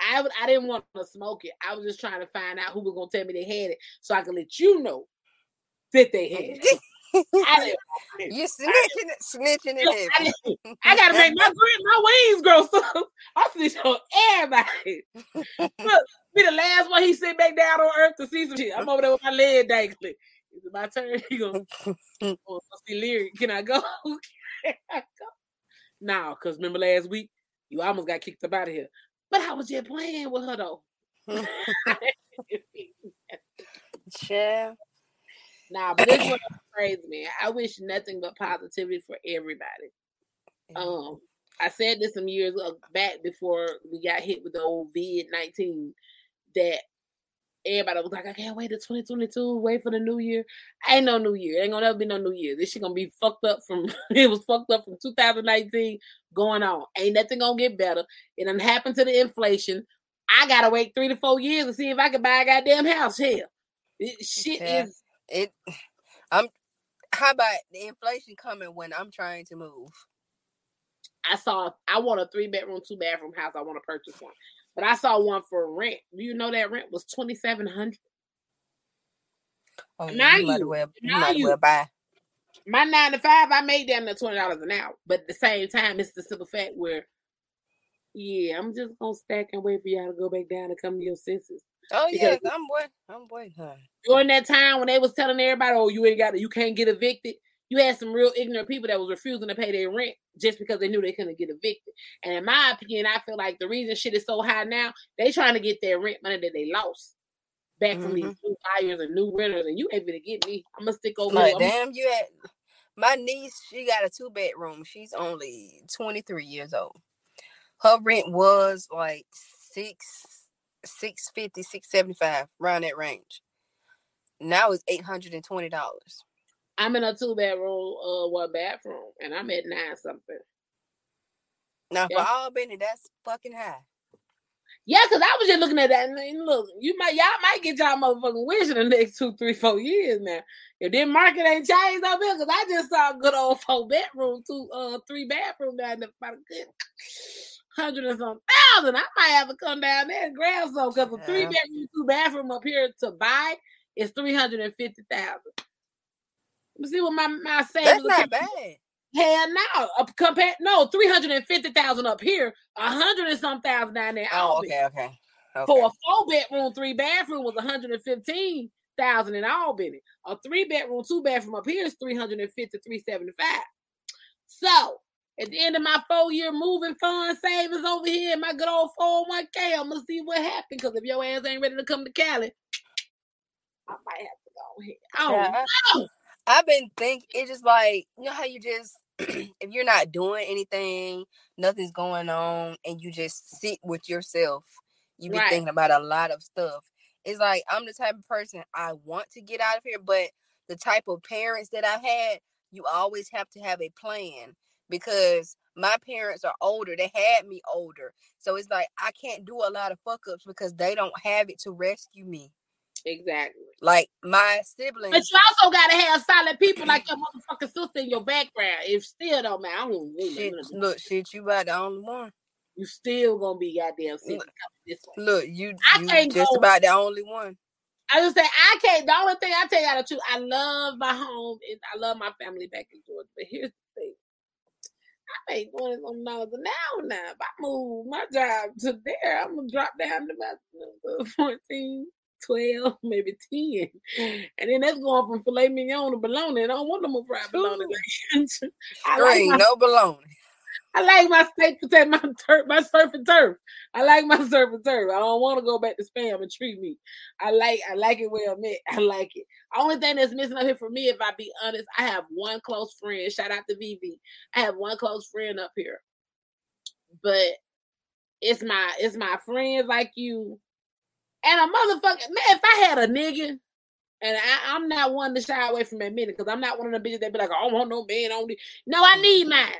I w- I didn't want to smoke it. I was just trying to find out who was gonna tell me they had it so I could let you know that they had it. I didn't want it. you snitching, it, snitching it. I, I gotta make my grit, my wings grow. So I snitch on everybody. Look, be the last one he sit back down on earth to see some shit. I'm over there with my leg dangling. Is it my turn? He gonna oh, see lyric. Can I go? Can I go? No, because remember last week you almost got kicked up out of here. But I was just playing with her though. Child. nah, but this one crazy, man. I wish nothing but positivity for everybody. Um, I said this some years ago- back before we got hit with the old vid nineteen that everybody was like, I can't wait to twenty twenty two. Wait for the new year. Ain't no new year. Ain't gonna never be no new year. This shit gonna be fucked up from. it was fucked up from two thousand nineteen going on. Ain't nothing gonna get better. It done happened to the inflation. I gotta wait three to four years to see if I can buy a goddamn house. Hell, it, shit Yeah. is. It. I'm. How about the inflation coming when I'm trying to move? I saw I want a three bedroom, two bathroom house. I want to purchase one. But I saw one for rent. Do you know that rent was twenty seven hundred? Oh, Now you well. You now you. well buy. My nine to five, I made damn near twenty dollars an hour. But at the same time, it's the simple fact where, yeah, I'm just gonna stack and wait for y'all to go back down and come to your senses. Oh Because yeah, I'm waiting. I'm waiting. Huh? During that time when they was telling everybody, "Oh, you ain't got, you can't get evicted," you had some real ignorant people that was refusing to pay their rent just because they knew they couldn't get evicted. And in my opinion, I feel like the reason shit is so high now, they trying to get their rent money that they lost back from these hmm new buyers and new renters, and you ain't gonna get me. I'm gonna stick over Like damn, you had my niece. She got a two bedroom. She's only 23 years old. Her rent was like six, six fifty, six seventy five, around that range. Now it's eight hundred and twenty dollars. I'm in a two bedroom, uh, one bathroom, and I'm at nine something. Now for Yeah. Albany, that's fucking high. Yeah, because I was just looking at that and look, you might y'all might get y'all motherfucking wish in the next two, three, four years now. If this market ain't changed up here, because I just saw a good old four bedroom, two, uh, three bathroom down there about a good hundred and some thousand. I might have to come down there and grab some because a three Yeah. bedroom, two bathroom up here to buy is three hundred and fifty thousand. Let me see what my my savings. That's not bad. Hell no, up compare no three hundred and fifty thousand up here, a hundred and some thousand down there. Oh, okay, okay. Okay. For a four bedroom, three bathroom was one hundred and fifteen thousand in Albany. A three bedroom, two bathroom up here is 350, 375. So at the end of my four year moving fund savings over here my good old 401k, I'm gonna see what happens. Because if your ass ain't ready to come to Cali, I might have to go ahead. Don't Yeah, I, I've been thinking it's just like you know how you just if you're not doing anything, nothing's going on, and you just sit with yourself, you be Right. thinking about a lot of stuff. It's like I'm the type of person I want to get out of here, but the type of parents that I had, you always have to have a plan because my parents are older. They had me older. So it's like I can't do a lot of fuck ups because they don't have it to rescue me. Exactly. Like my siblings. But you also gotta have solid people like your motherfucking sister in your background. If still don't man, I don't know. Shit, look, shit, you about the only one. You still gonna be goddamn sick. Look, Look, you, I you can't just go- about the only one. I just say I can't. The only thing I tell you the truth, I love my home and I love my family back in Georgia. But here's the thing: I make twenty some dollars an hour now. If I move my job to there, I'm gonna drop down to about uh, 14, 12, maybe 10. Mm. And then that's going from filet mignon to bologna. And I don't want no more fried bologna. I There like my no baloney. I like my steak potato, my turf, my surf and turf. I like my surf and turf. I don't want to go back to spam and treat me. I like I like it where I'm at. I like it. Only thing that's missing up here for me, if I be honest, I have one close friend. Shout out to VV. I have one close friend up here. But it's my it's my friends like you. And a motherfucker, man, if I had a nigga, and I, I'm not one to shy away from admitting because I'm not one of the bitches that be like, I don't want no man on this. No, I mm-hmm. need mine.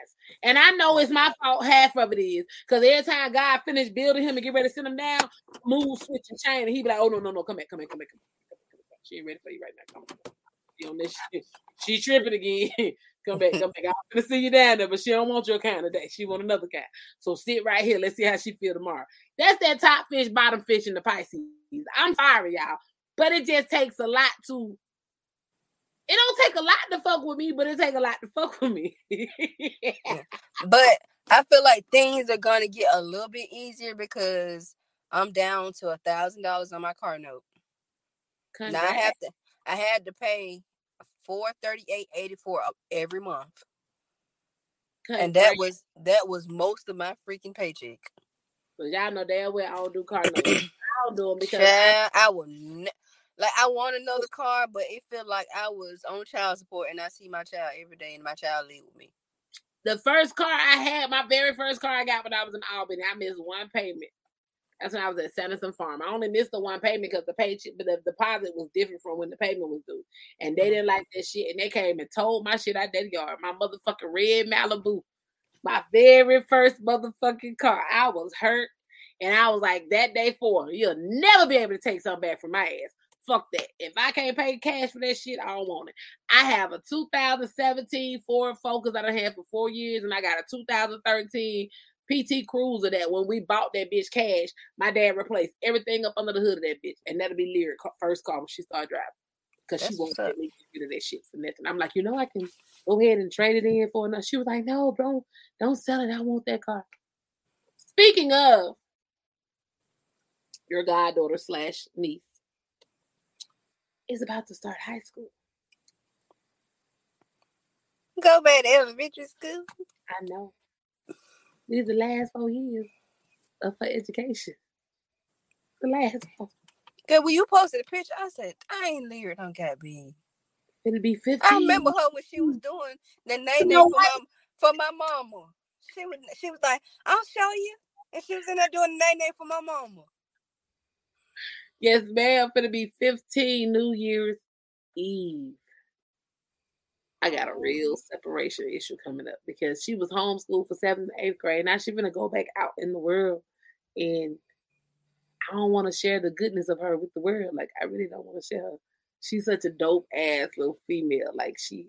And I know it's my fault. Half of it is because every time God finish building him and get ready to send him down, move, switch, and chain, and he be like, "Oh no, no, no, come back, come back, come back, come back, come back. She ain't ready for you right now. Come on, she on this shit. She tripping again. come back, come back. I'm gonna see you down there, but she don't want your kind today. She want another kind. So sit right here. Let's see how she feel tomorrow. That's that top fish, bottom fish in the Pisces. I'm sorry, y'all, but it just takes a lot to. It don't take a lot to fuck with me, but it take a lot to fuck with me. But I feel like things are gonna get a little bit easier because I'm down to a thousand dollars on my car note. Now I have to I had to pay four thirty eight eighty four every month. And that was that was most of my freaking paycheck. Cause y'all know damn well I don't do car notes. I don't do them because I, I will ne- like I want another car, but it felt like I was on child support and I see my child every day and my child live with me. the first car I had, my very first car I got when I was in Albany, I missed one payment. That's when I was at Sanderson Farm. I only missed the one payment because the paycheck, but the deposit was different from when the payment was due, and they uh-huh. didn't like that shit, and they came and told my shit out that yard. My motherfucking red Malibu, my very first motherfucking car. I was hurt, and I was like, that day forward, you'll never be able to take something back from my ass. Fuck that. If I can't pay cash for that shit, I don't want it. I have a 2017 Ford Focus that I had for four years, and I got a 2013 PT Cruiser that when we bought that bitch cash, my dad replaced everything up under the hood of that bitch, and that'll be Lyric first car when she started driving, because she won't let me get rid of that shit for nothing. I'm like, you know, I can go ahead and trade it in for another. She was like, no, bro, don't sell it. I want that car. Speaking of your goddaughter slash niece is about to start high school. Go back to elementary school. I know. These are the last four years of her education. The last four. Cause when you posted a picture, I said, I ain't lyric on got big. It'll be 15. I remember her when she was doing the name know for my for my mama. She was she was like, I'll show you. And she was in there doing the name for my mama. Yes, ma'am. Finna be 15 New Year's Eve. I got a real separation issue coming up because she was homeschooled for seventh and eighth grade. Now she's gonna go back out in the world, and I don't want to share the goodness of her with the world. Like I really don't want to share her. She's such a dope ass little female. Like she,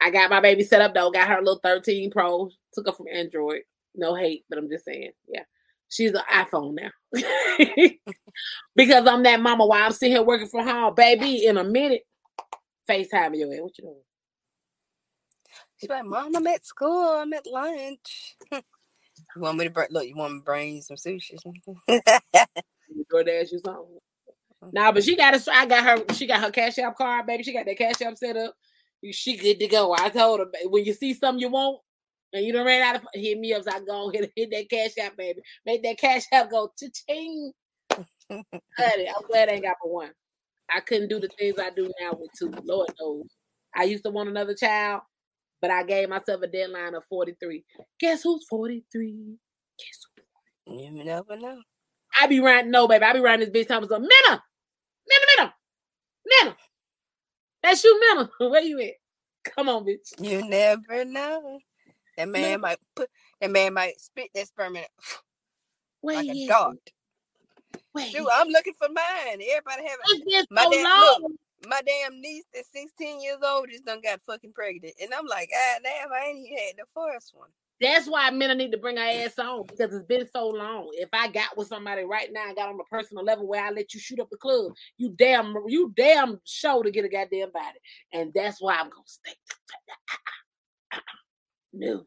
I got my baby set up though. Got her a little 13 Pro. Took her from Android. No hate, but I'm just saying, yeah. She's an iPhone now. because I'm that mama while I'm sitting here working from home, baby. In a minute, FaceTime your ass. What you doing? She's like, Mom, I'm at school. I'm at lunch. you want me to bring? Look, you want me to bring you some sushi? DoorDash you something. Nah, but she got a. I got her. She got her cash app card, baby. She got that cash app set up. She good to go. I told her when you see something you want and you don't ran out of hit me up. So I go hit hit that cash app, baby. Make that cash app go cha-ching. Honey, I'm glad I ain't got but one. I couldn't do the things I do now with two. Lord knows. I used to want another child, but I gave myself a deadline of 43. Guess who's 43? Guess who? you never know. I be riding, no, baby. I be riding this bitch time. So, Minna, Minna, Minna, Minna. That's you, Minna. Where you at? Come on, bitch. You never know. That man might put. That man might spit that sperm in it Where like a you Shoot, I'm looking for mine. Everybody have my so damn look. My damn niece that's 16 years old just done got fucking pregnant, and I'm like, ah, damn, I ain't even had the first one. That's why men need to bring our ass on because it's been so long. If I got with somebody right now, I got on a personal level where I let you shoot up the club, you damn, you damn show to get a goddamn body, and that's why I'm gonna stay. No,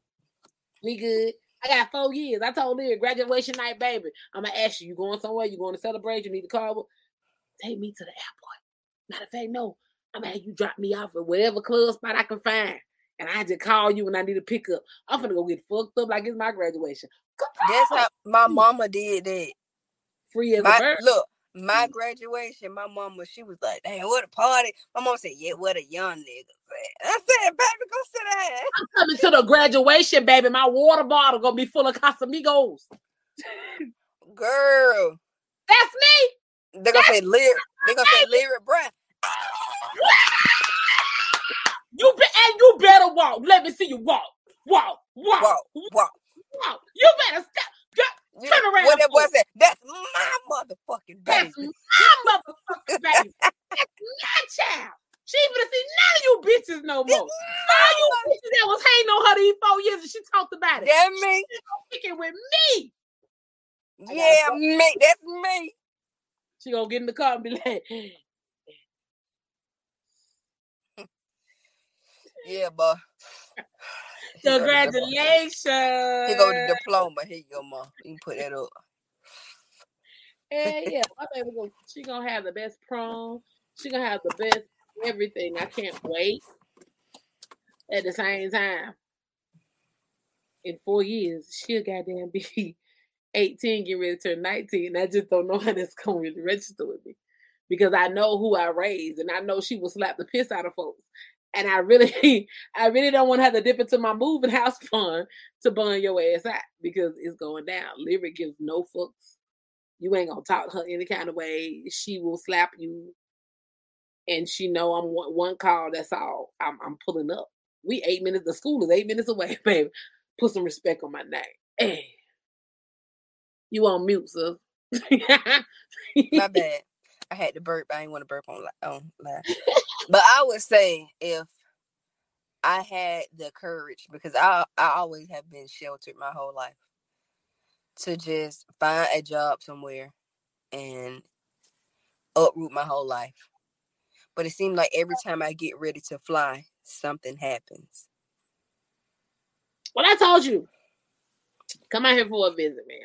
we good. I got four years. I told her graduation night, baby. I'm gonna ask you, you going somewhere? You going to celebrate? You need to call? Take me to the airport. Matter of fact, no. I'm gonna have you drop me off at whatever club spot I can find. And I just call you when I need to pick up. I'm gonna go get fucked up like it's my graduation. That's how my mama did that. Free as a bird. look, my mm. graduation, my mama, she was like, damn, what a party. My mom said, yeah, what a young nigga. Said. I said, baby, go sit down. I'm coming to the graduation, baby. My water bottle gonna be full of Casamigos. Girl. That's me. They're gonna say lyric. They're gonna say lyric Brown. You be and you better walk. Let me see you walk. Walk. Walk. Walk, walk. walk. You better step. Girl, You- Turn around. What that boy said, that's my motherfucking baby. That's my motherfucking baby. That's my child. She ain't gonna see none of you bitches no more. All you bitches that was hating on her these four years and she talked about it. That me? Kicking with me. Yeah, go. me. That's me. She gonna get in the car and be like, Yeah, boy. Here go the diplo- Congratulations. Here go the diploma. Here you go, mom. You can put that up. Yeah, yeah. My baby gonna, she gonna have the best prom. She gonna have the best everything. I can't wait. At the same time, in four years, she'll goddamn be 18, get ready to turn 19. I just don't know how that's gonna really register with me. Because I know who I raised and I know she will slap the piss out of folks. And I really, I really don't want to have to dip into my moving house fund to burn your ass out because it's going down. Lyric gives no fucks. You ain't gonna talk to her any kind of way. She will slap you, and she know I'm one, one call. That's all. I'm, I'm pulling up. We eight minutes. The school is eight minutes away, baby. Put some respect on my name. Hey, you on mute, sis? My bad. I had to burp. I didn't want to burp on on live. But I would say if I had the courage, because I I always have been sheltered my whole life, to just find a job somewhere and uproot my whole life. But it seemed like every time I get ready to fly, something happens. Well, I told you, come out here for a visit, man.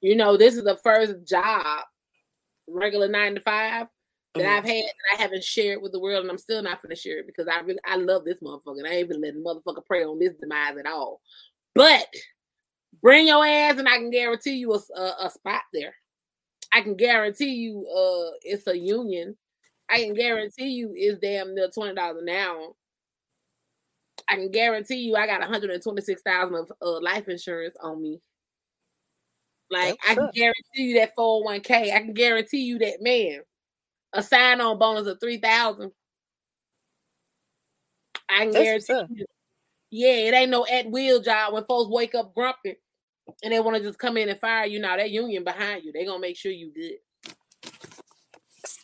You know, this is the first job, regular nine to five, that Mhm. I've had that I haven't shared with the world, and I'm still not gonna share it because I really I love this motherfucker. and I ain't even letting motherfucker prey on this demise at all. But bring your ass, and I can guarantee you a, a, a spot there. I can guarantee you, uh, it's a union. I can guarantee you is damn near twenty dollars an hour. I can guarantee you I got 126,000 of uh, life insurance on me. Like That's I can up. guarantee you that 401k. I can guarantee you that man. A sign on bonus of 3,000. I can That's guarantee you. Yeah, it ain't no at will job when folks wake up grumpy and they want to just come in and fire you. Now that union behind you, they gonna make sure you good.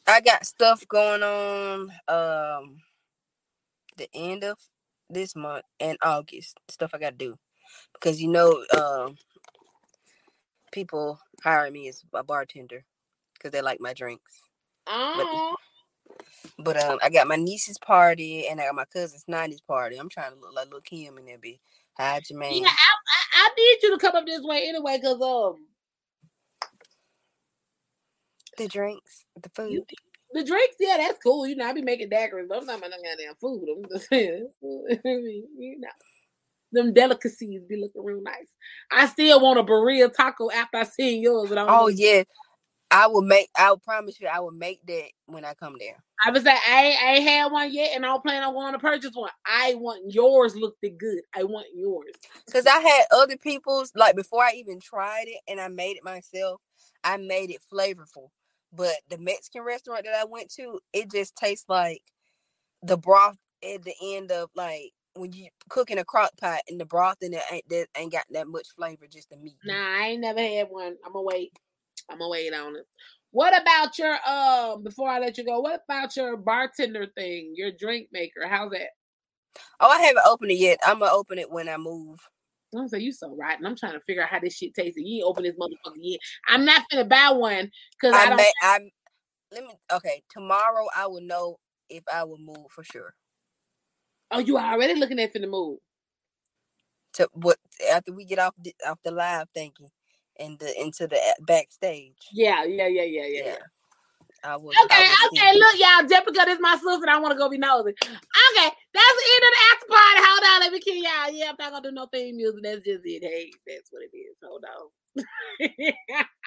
I got stuff going on um the end of this month and August. Stuff I gotta do. Because you know, um people hire me as a bartender because they like my drinks. Oh, But um, I got my niece's party and I got my cousin's 90s party. I'm trying to look like little Kim and there be. Hi, Jermaine. Yeah, I, I, I need you to come up this way anyway, cause um The drinks, the food. the drinks, yeah, that's cool. You know, I be making daiquiris, but I'm not making goddamn food. I'm just saying, I mean, you know, them delicacies be looking real nice. I still want a burrito taco after I seen yours, but I Oh yeah, I will make. I will promise you, I will make that when I come there. I was like, I ain't, I ain't had one yet, and I don't plan on going to purchase one. I want yours looked good. I want yours. Cause I had other people's like before I even tried it, and I made it myself. I made it flavorful, but the Mexican restaurant that I went to, it just tastes like the broth at the end of like when you cook in a crock pot, and the broth in it ain't that ain't got that much flavor, just the meat. Nah, I ain't never had one. I'm gonna wait. I'm gonna wait on it. What about your um? Before I let you go, what about your bartender thing? Your drink maker? How's that? Oh, I haven't opened it yet. I'm gonna open it when I move. I'm say you so right, and I'm trying to figure out how this shit tastes. You ain't open this motherfucker yet. I'm not gonna buy one because I, I don't. may. I let me. Okay, tomorrow I will know if I will move for sure. oh, you already looking at finna move. To what after we get off the, off the live thinking and the into the backstage. Yeah, yeah, yeah, yeah, yeah. yeah. I will. Okay, I see. okay, look, y'all. Just because it's my sister, I want to go be nosy. Okay, that's the end of the after party. Hold on, let me kill y'all. Yeah, I'm not gonna do no theme music. That's just it. Hey, that's what it is. Hold on.